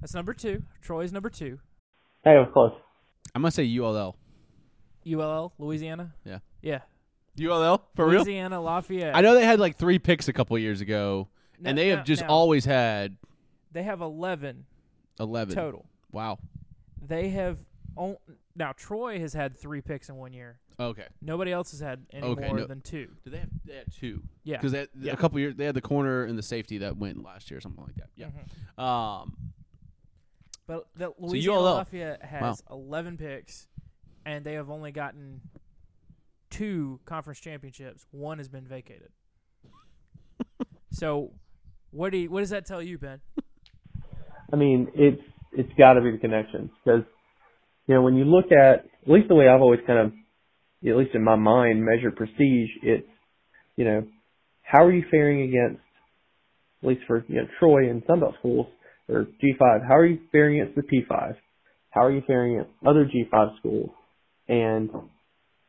That's number two. Troy's number two. Hey, I was close. I'm gonna say ULL. ULL, Louisiana. Yeah. Yeah. ULL for real? Louisiana, Lafayette. I know they had like three picks a couple years ago, Now- and they now- have just now, always had They have eleven eleven total. Wow. They have on, now Troy has had three picks in one year. Okay. Nobody else has had any Okay, more no- than two. Did they have? They had two. Yeah. Because Yeah. a couple years they had the corner and the safety that went last year, or something like that. Yeah. Mhm. Um. But the Louisiana ULL. Lafayette has 11 picks, and they have only gotten two conference championships. One has been vacated. <laughs> so, what do you, what does that tell you, Ben? I mean, it's, it's gotta be the connections because, you know, when you look at, at least the way I've always kind of, at least in my mind, measure prestige, it's, you know, how are you faring against, at least for, you know, Troy and Sunbelt schools, or G5, how are you faring against the P5? how are you faring at other G5 schools, and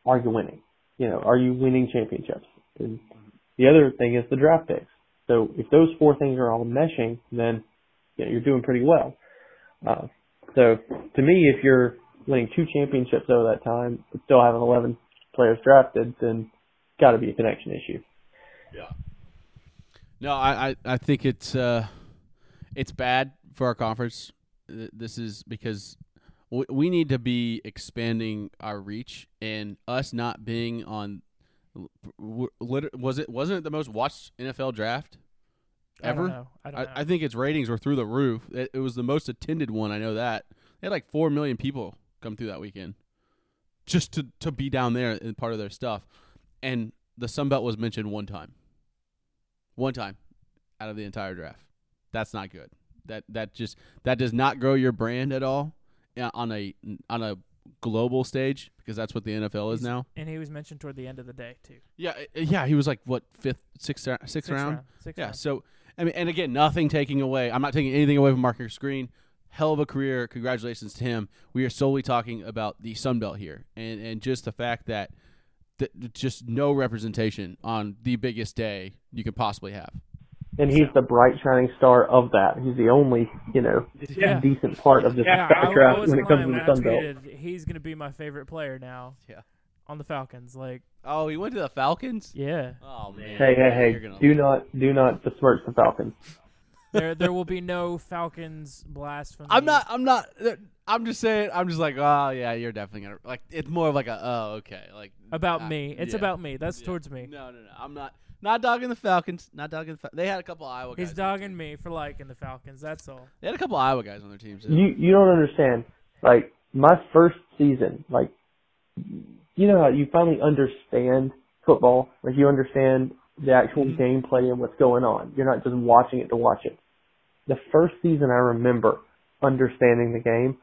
are you winning? You know, are you winning championships? And the other thing is the draft picks. So if those four things are all meshing, then you know, you're doing pretty well. Uh, so to me, if you're winning two championships over that time, still having 11 players drafted, then got to be a connection issue. Yeah. No, I, I, I think it's uh, it's bad for our conference. This is because we need to be expanding our reach, and us not being on. Was it wasn't it the most watched NFL draft I don't ever? know. I don't I, know. I think its ratings were through the roof. It, it was the most attended one. I know that they had like four million people come through that weekend, just to to be down there and part of their stuff. And the Sun Belt was mentioned one time, one time out of the entire draft. That's not good. That that just that does not grow your brand at all uh, on a on a global stage because that's what the NFL is He's- now. and he was mentioned toward the end of the day too. Yeah, uh, yeah. He was like what fifth, sixth, sixth, Sixth round. Sixth Yeah. round. So I mean, and again, nothing taking away. I'm not taking anything away from Marcus Green. Hell of a career. Congratulations to him. We are solely talking about the Sun Belt here, and and just the fact that that just no representation on the biggest day you could possibly have. And he's the bright shining star of that. He's the only, you know, Yeah. decent part of this Yeah, I, I draft when it comes to the Sun Belt. he's going to be my favorite player now. Yeah. On the Falcons, like Oh, he went to the Falcons. yeah, Oh man. Hey, hey, hey! gonna- Do not, do not besmirch the Falcons. There there will be no Falcons blasphemy. I'm not. I'm not. I'm just saying. I'm just like, oh yeah, you're definitely gonna like. It's more of like a, oh okay, like about uh, me. It's yeah. about me. That's Yeah. towards me. No, no, no. I'm not. Not dogging the Falcons. Not dogging the. Fa- they had a couple Iowa guys. He's on their dogging me for liking the Falcons. That's all. They had a couple Iowa guys on their teams. You, you don't understand. Like my first season, like you know how you finally understand football. Like you understand the actual Mhm. gameplay and what's going on. You're not just watching it to watch it. The first season I remember understanding the game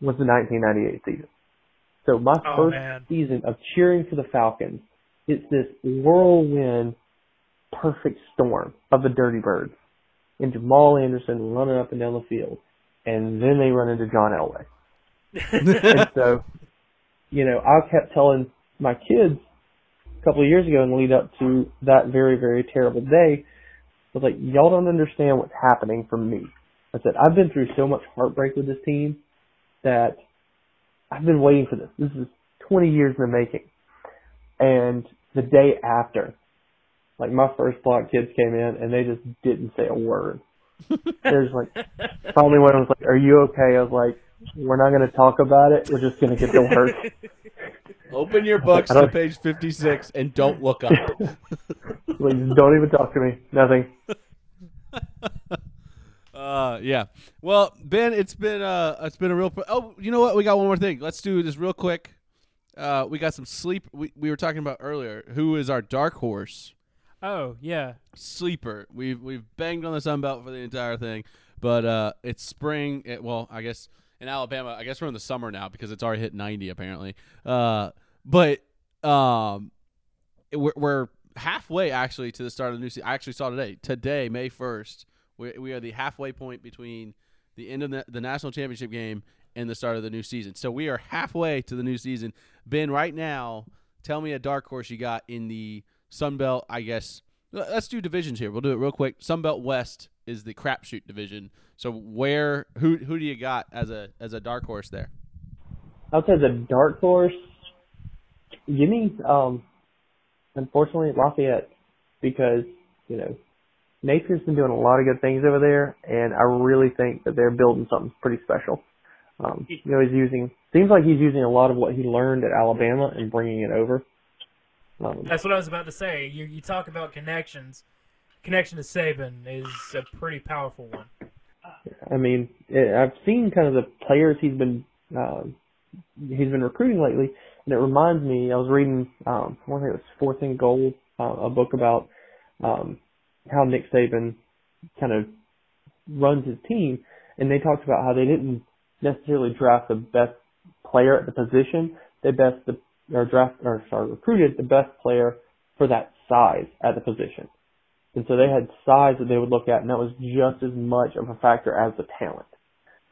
was the 1998 season. So my Oh, first man. season of cheering for the Falcons, it's this whirlwind, perfect storm of the Dirty Birds and Jamal Anderson running up and down the field, and then they run into John Elway. <laughs> and so, you know, I kept telling my kids a couple of years ago in the lead up to that very, very terrible day, I was like, y'all don't understand what's happening for me. I said, I've been through so much heartbreak with this team that I've been waiting for this. This is 20 years in the making. And the day after, like my first block kids came in and they just didn't say a word. <laughs> There's like, finally one was like, are you okay? I was like, we're not going to talk about it. We're just going to get to work. <laughs> Open your books I to page 56 and don't look up. <laughs> Please don't even talk to me. Nothing. <laughs> uh, yeah. Well, Ben, it's been uh, it's been a real. oh, you know what? We got one more thing. Let's do this real quick. Uh, we got some sleep. We we were talking about earlier. Who is our dark horse? Oh yeah, sleeper. We've we've banged on the Sun Belt for the entire thing, but uh, it's spring. It, well, I guess in Alabama, I guess we're in the summer now because it's already hit ninety apparently. Uh, but um, we're, we're halfway actually to the start of the new season. I actually saw today. Today, May first, we we are the halfway point between the end of the, the national championship game and the start of the new season. So we are halfway to the new season. Ben, right now, tell me a dark horse you got in the Sun Belt. I guess let's do divisions here. We'll do it real quick. Sun Belt West is the crapshoot division. So where who who do you got as a as a dark horse there? I'll say the dark horse. Give me, um, unfortunately, Lafayette, because you know Napier's been doing a lot of good things over there, and I really think that they're building something pretty special. Um, you know, he's using seems like he's using a lot of what he learned at Alabama and bringing it over. Um, that's what I was about to say. You you talk about connections. Connection to Saban is a pretty powerful one. I mean, I've seen kind of the players he's been um, he's been recruiting lately, and it reminds me. I was reading, um, I to it was Fourth and Gold, uh, a book about um, how Nick Saban kind of runs his team, and they talked about how they didn't necessarily draft the best player at the position. They best the or draft or sorry recruited the best player for that size at the position. And so they had size that they would look at, and that was just as much of a factor as the talent.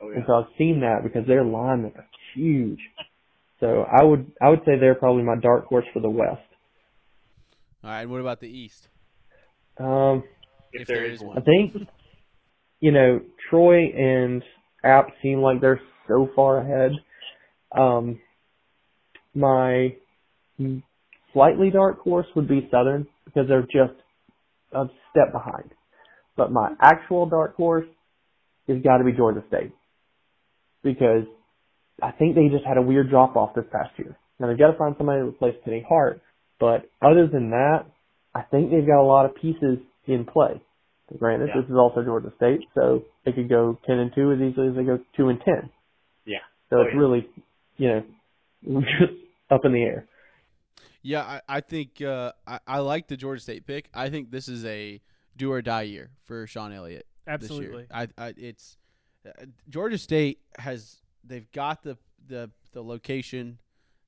Oh And so I've seen that because their linemen are huge. So I would I would say they're probably my dark horse for the West. All right. What about the East? Um, If, if there there is is one. I think, you know, Troy and App seem like they're so far ahead. Um, my slightly dark horse would be Southern because they're just a step behind. But my actual dark horse has got to be Georgia State because I think they just had a weird drop off this past year. Now they've got to find somebody to replace Penny Hart, but other than that, I think they've got a lot of pieces in play. Granted, Yeah. this is also Georgia State, so they could go ten and two as easily as they go two and ten. Yeah. So Oh, it's yeah. really, you know, just <laughs> up in the air. Yeah, I, I think uh, I, I like the Georgia State pick. I think this is a do or die year for Shawn Elliott. Absolutely. This year. I, I, it's uh, Georgia State has they've got the the the location.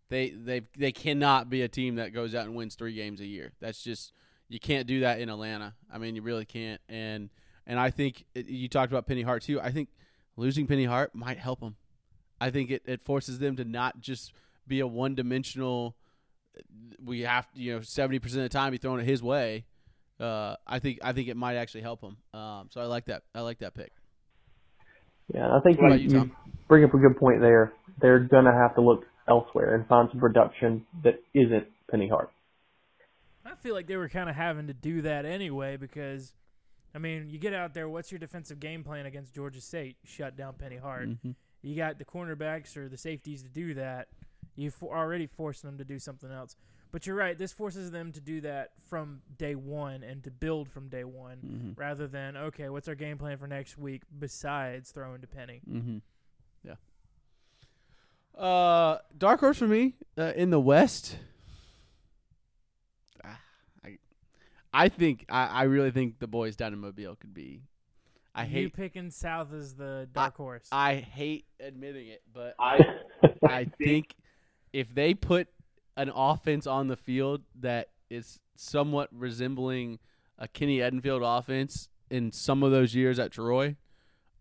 They they they cannot be a team that goes out and wins three games a year. That's just you can't do that in Atlanta. I mean, you really can't. And and I think it, you talked about Penny Hart too. I think losing Penny Hart might help them. I think it, it forces them to not just be a one dimensional. We have to, you know, seventy percent of the time be throwing it his way. Uh, I think I think it might actually help him. Um, so I like that. I like that pick. Yeah, I think you, you, you bring up a good point there. They're gonna have to look elsewhere and find some production that isn't Penny Hart. I feel like they were kind of having to do that anyway because, I mean, you get out there. What's your defensive game plan against Georgia State? Shut down Penny Hart. Mhm. You got the cornerbacks or the safeties to do that. You've already forced them to do something else. But you're right. This forces them to do that from day one and to build from day one Mhm. rather than okay, what's our game plan for next week besides throwing to Penny? Mm-hmm. Yeah. Uh, dark horse for me uh, in the West. Ah, I, I think I, I really think the boys down in Mobile could be. I you hate picking South as the dark horse. I hate admitting it, but I I <laughs> think if they put an offense on the field that is somewhat resembling a Kenny Edenfield offense in some of those years at Troy,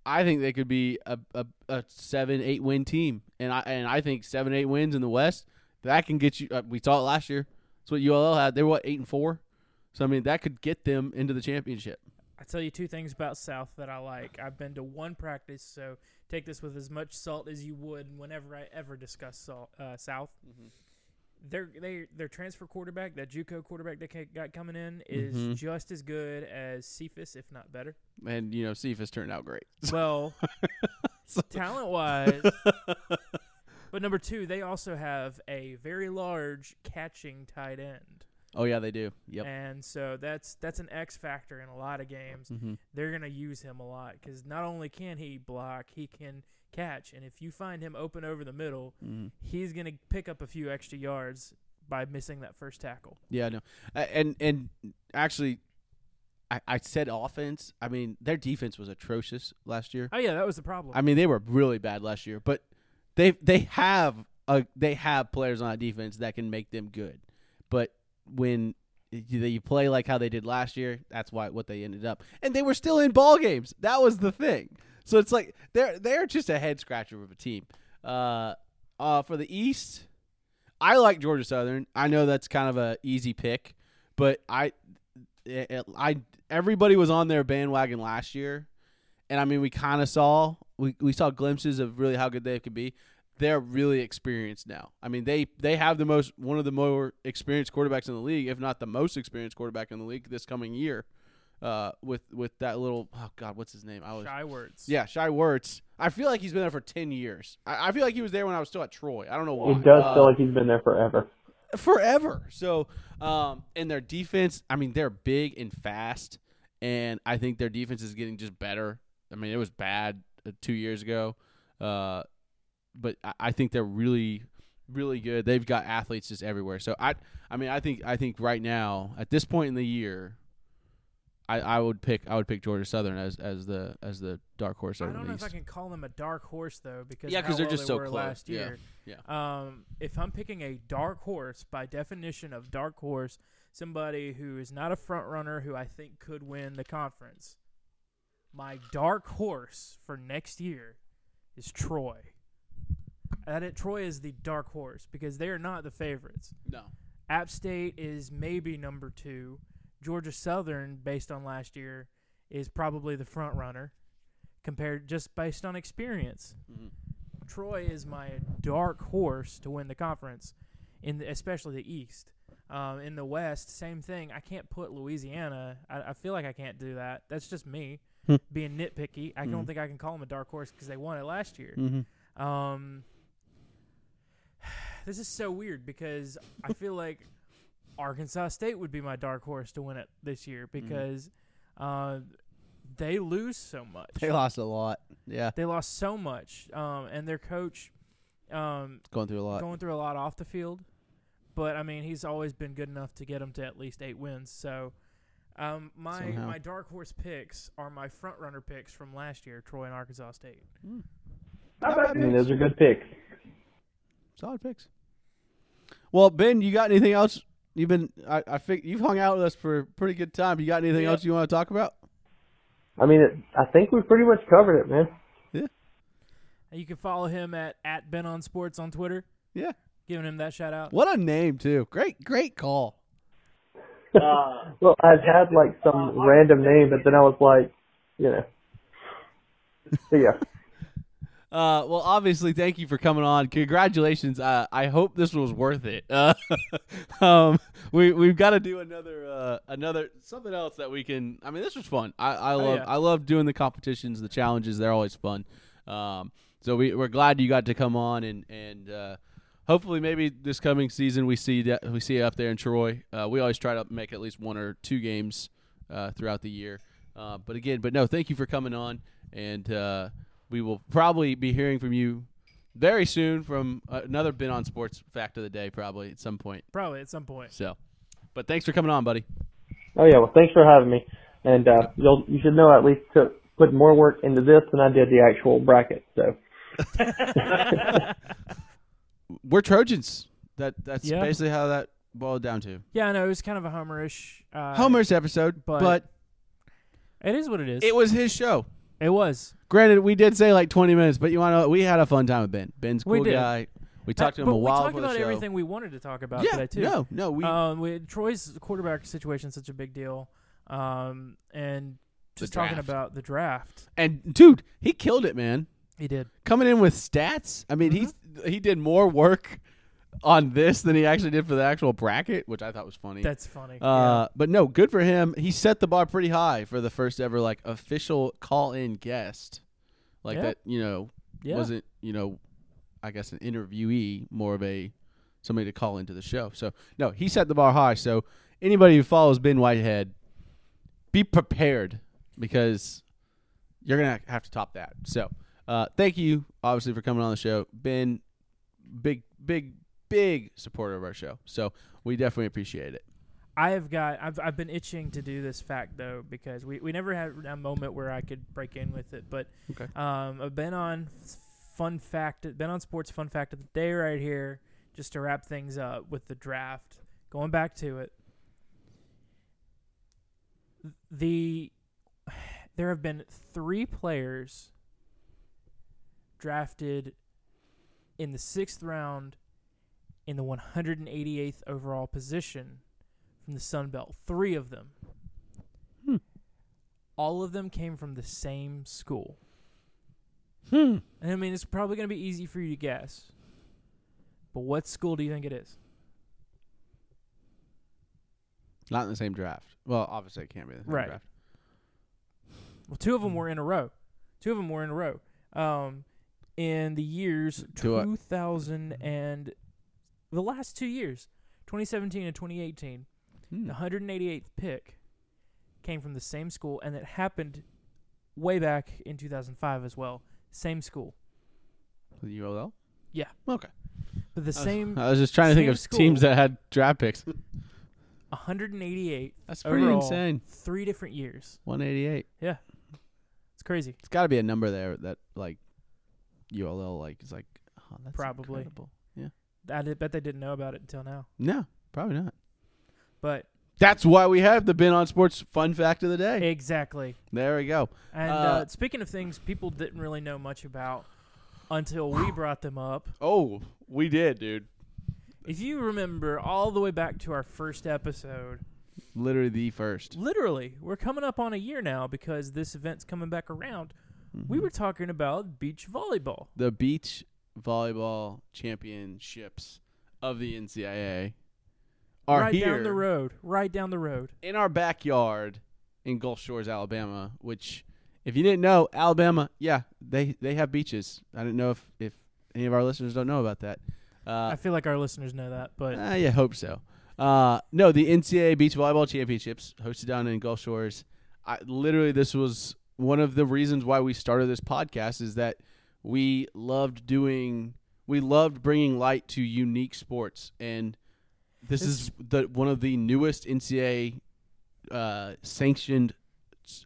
I think they could be a, a, a seven, eight win team. And I and I think seven, eight wins in the West that can get you. Uh, we saw it last year. That's what ULL had. They were what eight and four. So I mean that could get them into the championship. I tell you two things about South that I like. I've been to one practice, so take this with as much salt as you would whenever I ever discuss salt, uh, South. Their they their transfer quarterback, that JUCO quarterback that ca- got coming in, is Mhm. just as good as Cephus, if not better. And you know, Cephus turned out great. <laughs> Well, talent wise. <laughs> But number two, they also have a very large catching tight end. Oh yeah, they do. Yep. And so that's that's an X factor in a lot of games. Mm-hmm. They're going to use him a lot because not only can he block, he can catch. And if you find him open over the middle, Mm-hmm. he's going to pick up a few extra yards by missing that first tackle. Yeah, no, and and actually, I, I said offense. I mean, their defense was atrocious last year. Oh yeah, that was the problem. I mean, they were really bad last year, but they they have a they have players on that defense that can make them good. But when you, play like how they did last year, that's why what they ended up, and they were still in ball games. That was the thing. So it's like they're they're just a head scratcher of a team. Uh, uh, for the East, I like Georgia Southern. I know that's kind of a easy pick, but I, it, I everybody was on their bandwagon last year, and I mean we kind of saw we we saw glimpses of really how good they could be. They're really experienced now. I mean they they have the most one of the more experienced quarterbacks in the league, if not the most experienced quarterback in the league this coming year. Uh, with with that little oh god, what's his name? I was Shai Werts. yeah, Shai Werts. I feel like he's been there for ten years. I, I feel like he was there when I was still at Troy. I don't know why. It does Uh, feel like he's been there forever. forever. So, um, and their defense, I mean, they're big and fast, and I think their defense is getting just better. I mean, it was bad uh, two years ago, uh, but I, I think they're really, really good. They've got athletes just everywhere. So I, I mean, I think I think right now at this point in the year. I, I would pick I would pick Georgia Southern as, as the as the dark horse I don't the know if I can call them a dark horse though, because Yeah, how 'cause they're well just they so were close. last Yeah, year. yeah. Um, if I'm picking a dark horse, by definition of dark horse, somebody who is not a front runner who I think could win the conference. My dark horse for next year is Troy. That it, Troy is the dark horse because they are not the favorites. No. App State is maybe number two. Georgia Southern, based on last year, is probably the front runner compared just based on experience. Mhm. Troy is my dark horse to win the conference, in the, especially the East. Um, in the West, same thing. I can't put Louisiana. I, I feel like I can't do that. That's just me Hmm. being nitpicky. I don't Mhm. think I can call them a dark horse because they won it last year. Mm-hmm. Um, this is so weird because I <laughs> feel like Arkansas State would be my dark horse to win it this year because uh, they lose so much. They lost a lot. Yeah, They lost so much, um, and their coach um, going through a lot. going through a lot off the field. But I mean, he's always been good enough to get them to at least eight wins. So, um, my Somehow. my dark horse picks are my front runner picks from last year, Troy and Arkansas State. I mean, those are good picks. Solid picks. Well, Ben, you got anything else? You've been I, I think you've hung out with us for a pretty good time. You got anything Yeah. else you want to talk about? I mean, it, I think we've pretty much covered it, man. Yeah. you can follow him at at Ben on Sports on Twitter. Yeah. Giving him that shout out. What a name too. Great, great call. Uh, <laughs> Well, I'd had like some random name, but then I was like, you know. Yeah. Uh, well, obviously, thank you for coming on. Congratulations. Uh, I hope this was worth it. Uh, <laughs> um, we we've got to do another uh, another something else that we can. I mean, this was fun. I, I love yeah. I love doing the competitions, the challenges. They're always fun. Um, so we we're glad you got to come on and and uh, hopefully maybe this coming season we see that we see you up there in Troy. Uh, we always try to make at least one or two games uh, throughout the year. But again, but no, thank you for coming on, and uh, we will probably be hearing from you very soon from another been on sports fact of the day, probably at some point. Probably at some point. So, but thanks for coming on, buddy. Oh yeah. Well, thanks for having me. And uh, you'll you should know I at least took put more work into this than I did the actual bracket. So <laughs> We're Trojans. That that's Yeah. basically how that boiled down to. Yeah, I know it was kind of a Homerish. Uh, Homer's episode, but- but It is what it is. it was his show. It was. Granted, we did say like 20 minutes, but you want to we had a fun time with Ben. Ben's a We cool did. guy. We talked to him but a while we talked before the about show. everything we wanted to talk about yeah, today too. no, no, we um, we, Troy's quarterback situation is such a big deal, um, and just talking draft. about the draft. and dude, he killed it, man. He did. Coming in with stats. I mean, he's he did more work on this than he actually did for the actual bracket, which I thought was funny. That's funny. Uh, but no, good for him. He set the bar pretty high for the first ever like official call-in guest, like Yeah. that. You know, yeah. wasn't you know, I guess an interviewee, more of a somebody to call into the show. So no, he set the bar high. So anybody who follows Ben Whitehead, be prepared because you're gonna have to top that. So uh, thank you, obviously, for coming on the show, Ben. Big, big, big supporter of our show. So we definitely appreciate it. I have got. I've I've been itching to do this fact though because we, we never had a moment where I could break in with it. But Okay. um, I've been on fun fact. Been on sports fun fact of the day right here, just to wrap things up with the draft. Going back to it, the there have been three players drafted in the sixth round in the 188th overall position from the Sun Belt. Three of them. Hmm. All of them came from the same school. Hmm. And I mean, it's probably going to be easy for you to guess. But what school do you think it is? Not in the same draft. Well, obviously it can't be the same Right. draft. Well, two of them were in a row. Two of them were in a row. Um, in the years Do I- 2000 and the last two years, 2017 and 2018, Hmm. the 188th pick came from the same school, and it happened way back in 2005 as well. Same school, The ULL? Yeah. Okay. but the same I was just trying to think of school. teams that had draft picks. 188 That's pretty overall, insane. three different years. 188. Yeah. It's crazy. It's got to be a number there that like ULL like is like oh, that's Probably. incredible. I bet they didn't know about it until now. No, probably not. But That's why we have the Ben on Sports fun fact of the day. exactly. There we go. And uh, Uh, speaking of things people didn't really know much about, until we <gasps> brought them up. Oh, we did, dude. If you remember all the way back to our first episode, Literally the first. literally, we're coming up on a year now because this event's coming back around. We Mm-hmm. were talking about beach volleyball. the beach volleyball championships of the NCAA are right here down the road. Right down the road. in our backyard in Gulf Shores, Alabama. Which, if you didn't know, Alabama, yeah, they they have beaches. I didn't know if if any of our listeners don't know about that. Uh, I feel like our listeners know that, but Uh, yeah, hope so. Uh, no, the NCAA Beach Volleyball Championships hosted down in Gulf Shores. I, literally, this was one of the reasons why we started this podcast. Is that we loved doing, we loved bringing light to unique sports, and this is the one of the newest NCAA uh, sanctioned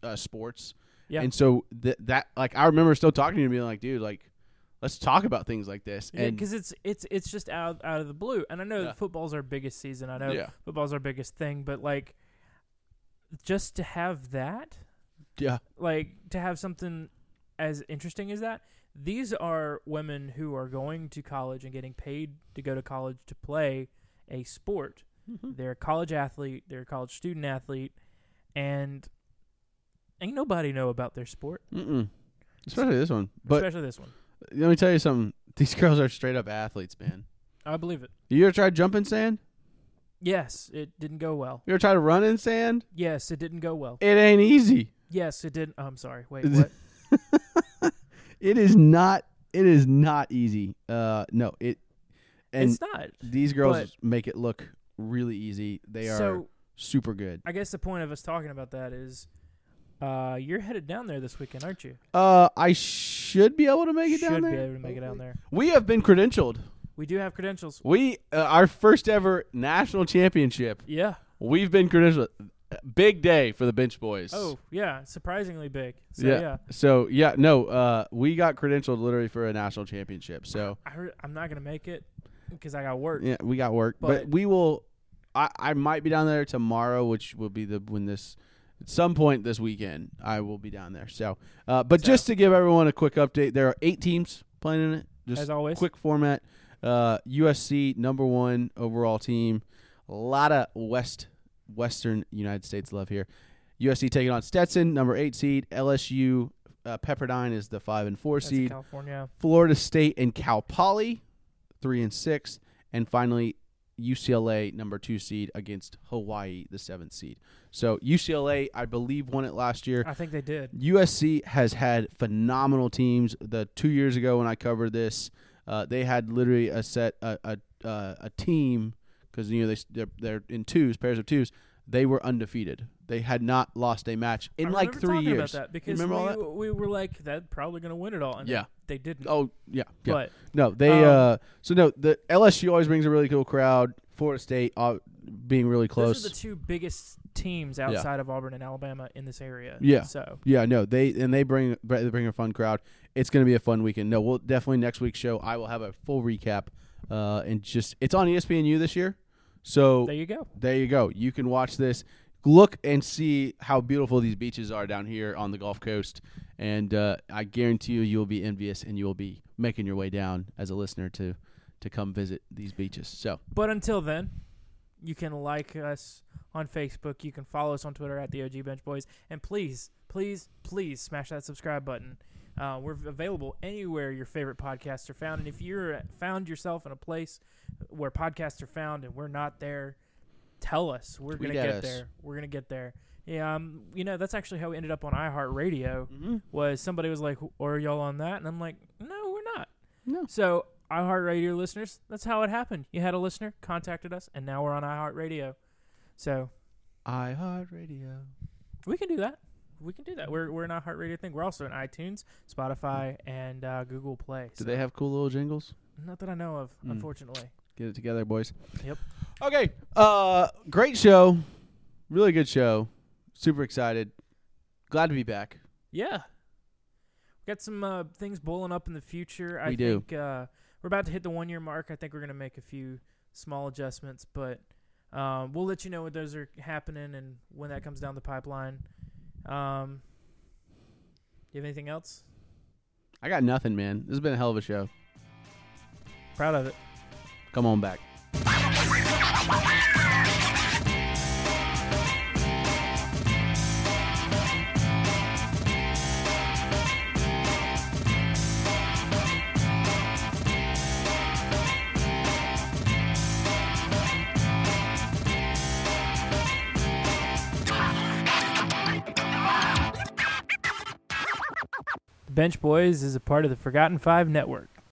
uh, sports. Yeah. and so th- that, like, I remember still talking to him, being like, "Dude, like, let's talk about things like this." And because it's it's it's just out out of the blue, and I know Yeah. football's our biggest season. I know Yeah. football's our biggest thing, but like, just to have that, yeah, like to have something as interesting as that. These are women who are going to college and getting paid to go to college to play a sport. Mm-hmm. They're a college athlete. They're a college student athlete, and ain't nobody know about their sport, Mm-mm. Especially this one. But especially this one. let me tell you something. <laughs> These girls are straight up athletes, man. I believe it. You ever tried jumping sand? Yes, it didn't go well. You ever tried to run in sand? Yes, it didn't go well. It ain't easy. Yes, it didn't. I'm sorry. Wait, <laughs> what? It is not. It is not easy. Uh, no. It and it's not. these girls make it look really easy. They are So super good. I guess the point of us talking about that is, uh, you're headed down there this weekend, aren't you? Uh, I should be able to make it Should down there. Should be able to make it down there. We have been credentialed. We do have credentials. We uh, our first ever national championship. Yeah. We've been credentialed. Big day for the bench boys. Oh, yeah. Surprisingly big. So yeah. yeah. So yeah, no, uh, we got credentialed literally for a national championship. So I I'm not gonna make it because I got work. yeah, we got work, but, But- we will. I, I might be down there tomorrow, which will be the when this at some point this weekend I will be down there. So, uh, but So- just to give everyone a quick update, there are eight teams playing in it. Just As always. quick format. Uh, USC number one overall team. A lot of West Western United States love here. USC taking on Stetson, number eight seed. LSU uh, Pepperdine is the five and four That's seed. California. Florida State and Cal Poly, three and six, and finally UCLA number two seed against Hawaii, the seventh seed. So UCLA, I believe, won it last year. I think they did. USC has had phenomenal teams. The two years ago when I covered this, uh, they had literally a set a a, uh, a team because you know they they're, they're in twos pairs of twos. They were undefeated. They had not lost a match in like three years. About that because remember all we, that? we were like that probably gonna win it all. And Yeah. They didn't. Oh yeah, yeah. But No, they Um, uh so no, the LSU always brings a really cool crowd. Florida State uh, being really close. those are the two biggest teams outside of Auburn and Alabama in this area. Yeah. So yeah, no, they and they bring they bring a fun crowd. It's going to be a fun weekend. No, we'll definitely next week's show I will have a full recap uh and just it's on ESPNU this year. So there you go. there you go. You can watch this. Look and see how beautiful these beaches are down here on the Gulf Coast, and uh, I guarantee you, you will be envious, and you will be making your way down as a listener to to come visit these beaches. So But until then, you can like us on Facebook. You can follow us on Twitter at the OG Bench Boys, and please, please, please smash that subscribe button. Uh, we're available anywhere your favorite podcasts are found, and if you're found yourself in a place where podcasts are found and we're not there, tell us. We're Tweet gonna get us. there. We're gonna get there. Yeah, um, you know that's actually how we ended up on iHeartRadio. Mhm. Was somebody was like, "Are y'all on that?" And I'm like, "No, we're not." No. So iHeartRadio listeners, that's how it happened. You had a listener, contacted us, and now we're on iHeartRadio. So iHeartRadio. we can do that. We can do that. We're we're an iHeartRadio thing. We're also in iTunes, Spotify, and uh, Google Play. Do So- they have cool little jingles? Not that I know of, Hmm. unfortunately. Get it together, boys. Yep. Okay. Uh, great show. Really good show. Super excited. Glad to be back. Yeah. Got some uh, things boiling up in the future. I We do. think uh, we're about to hit the one year mark. I think we're going to make a few small adjustments, but um, we'll let you know when those are happening and when that comes down the pipeline. Um, do you have anything else? I got nothing, man. This has been a hell of a show. Proud of it. Come on back. Bench Boys is a part of the Forgotten Five Network.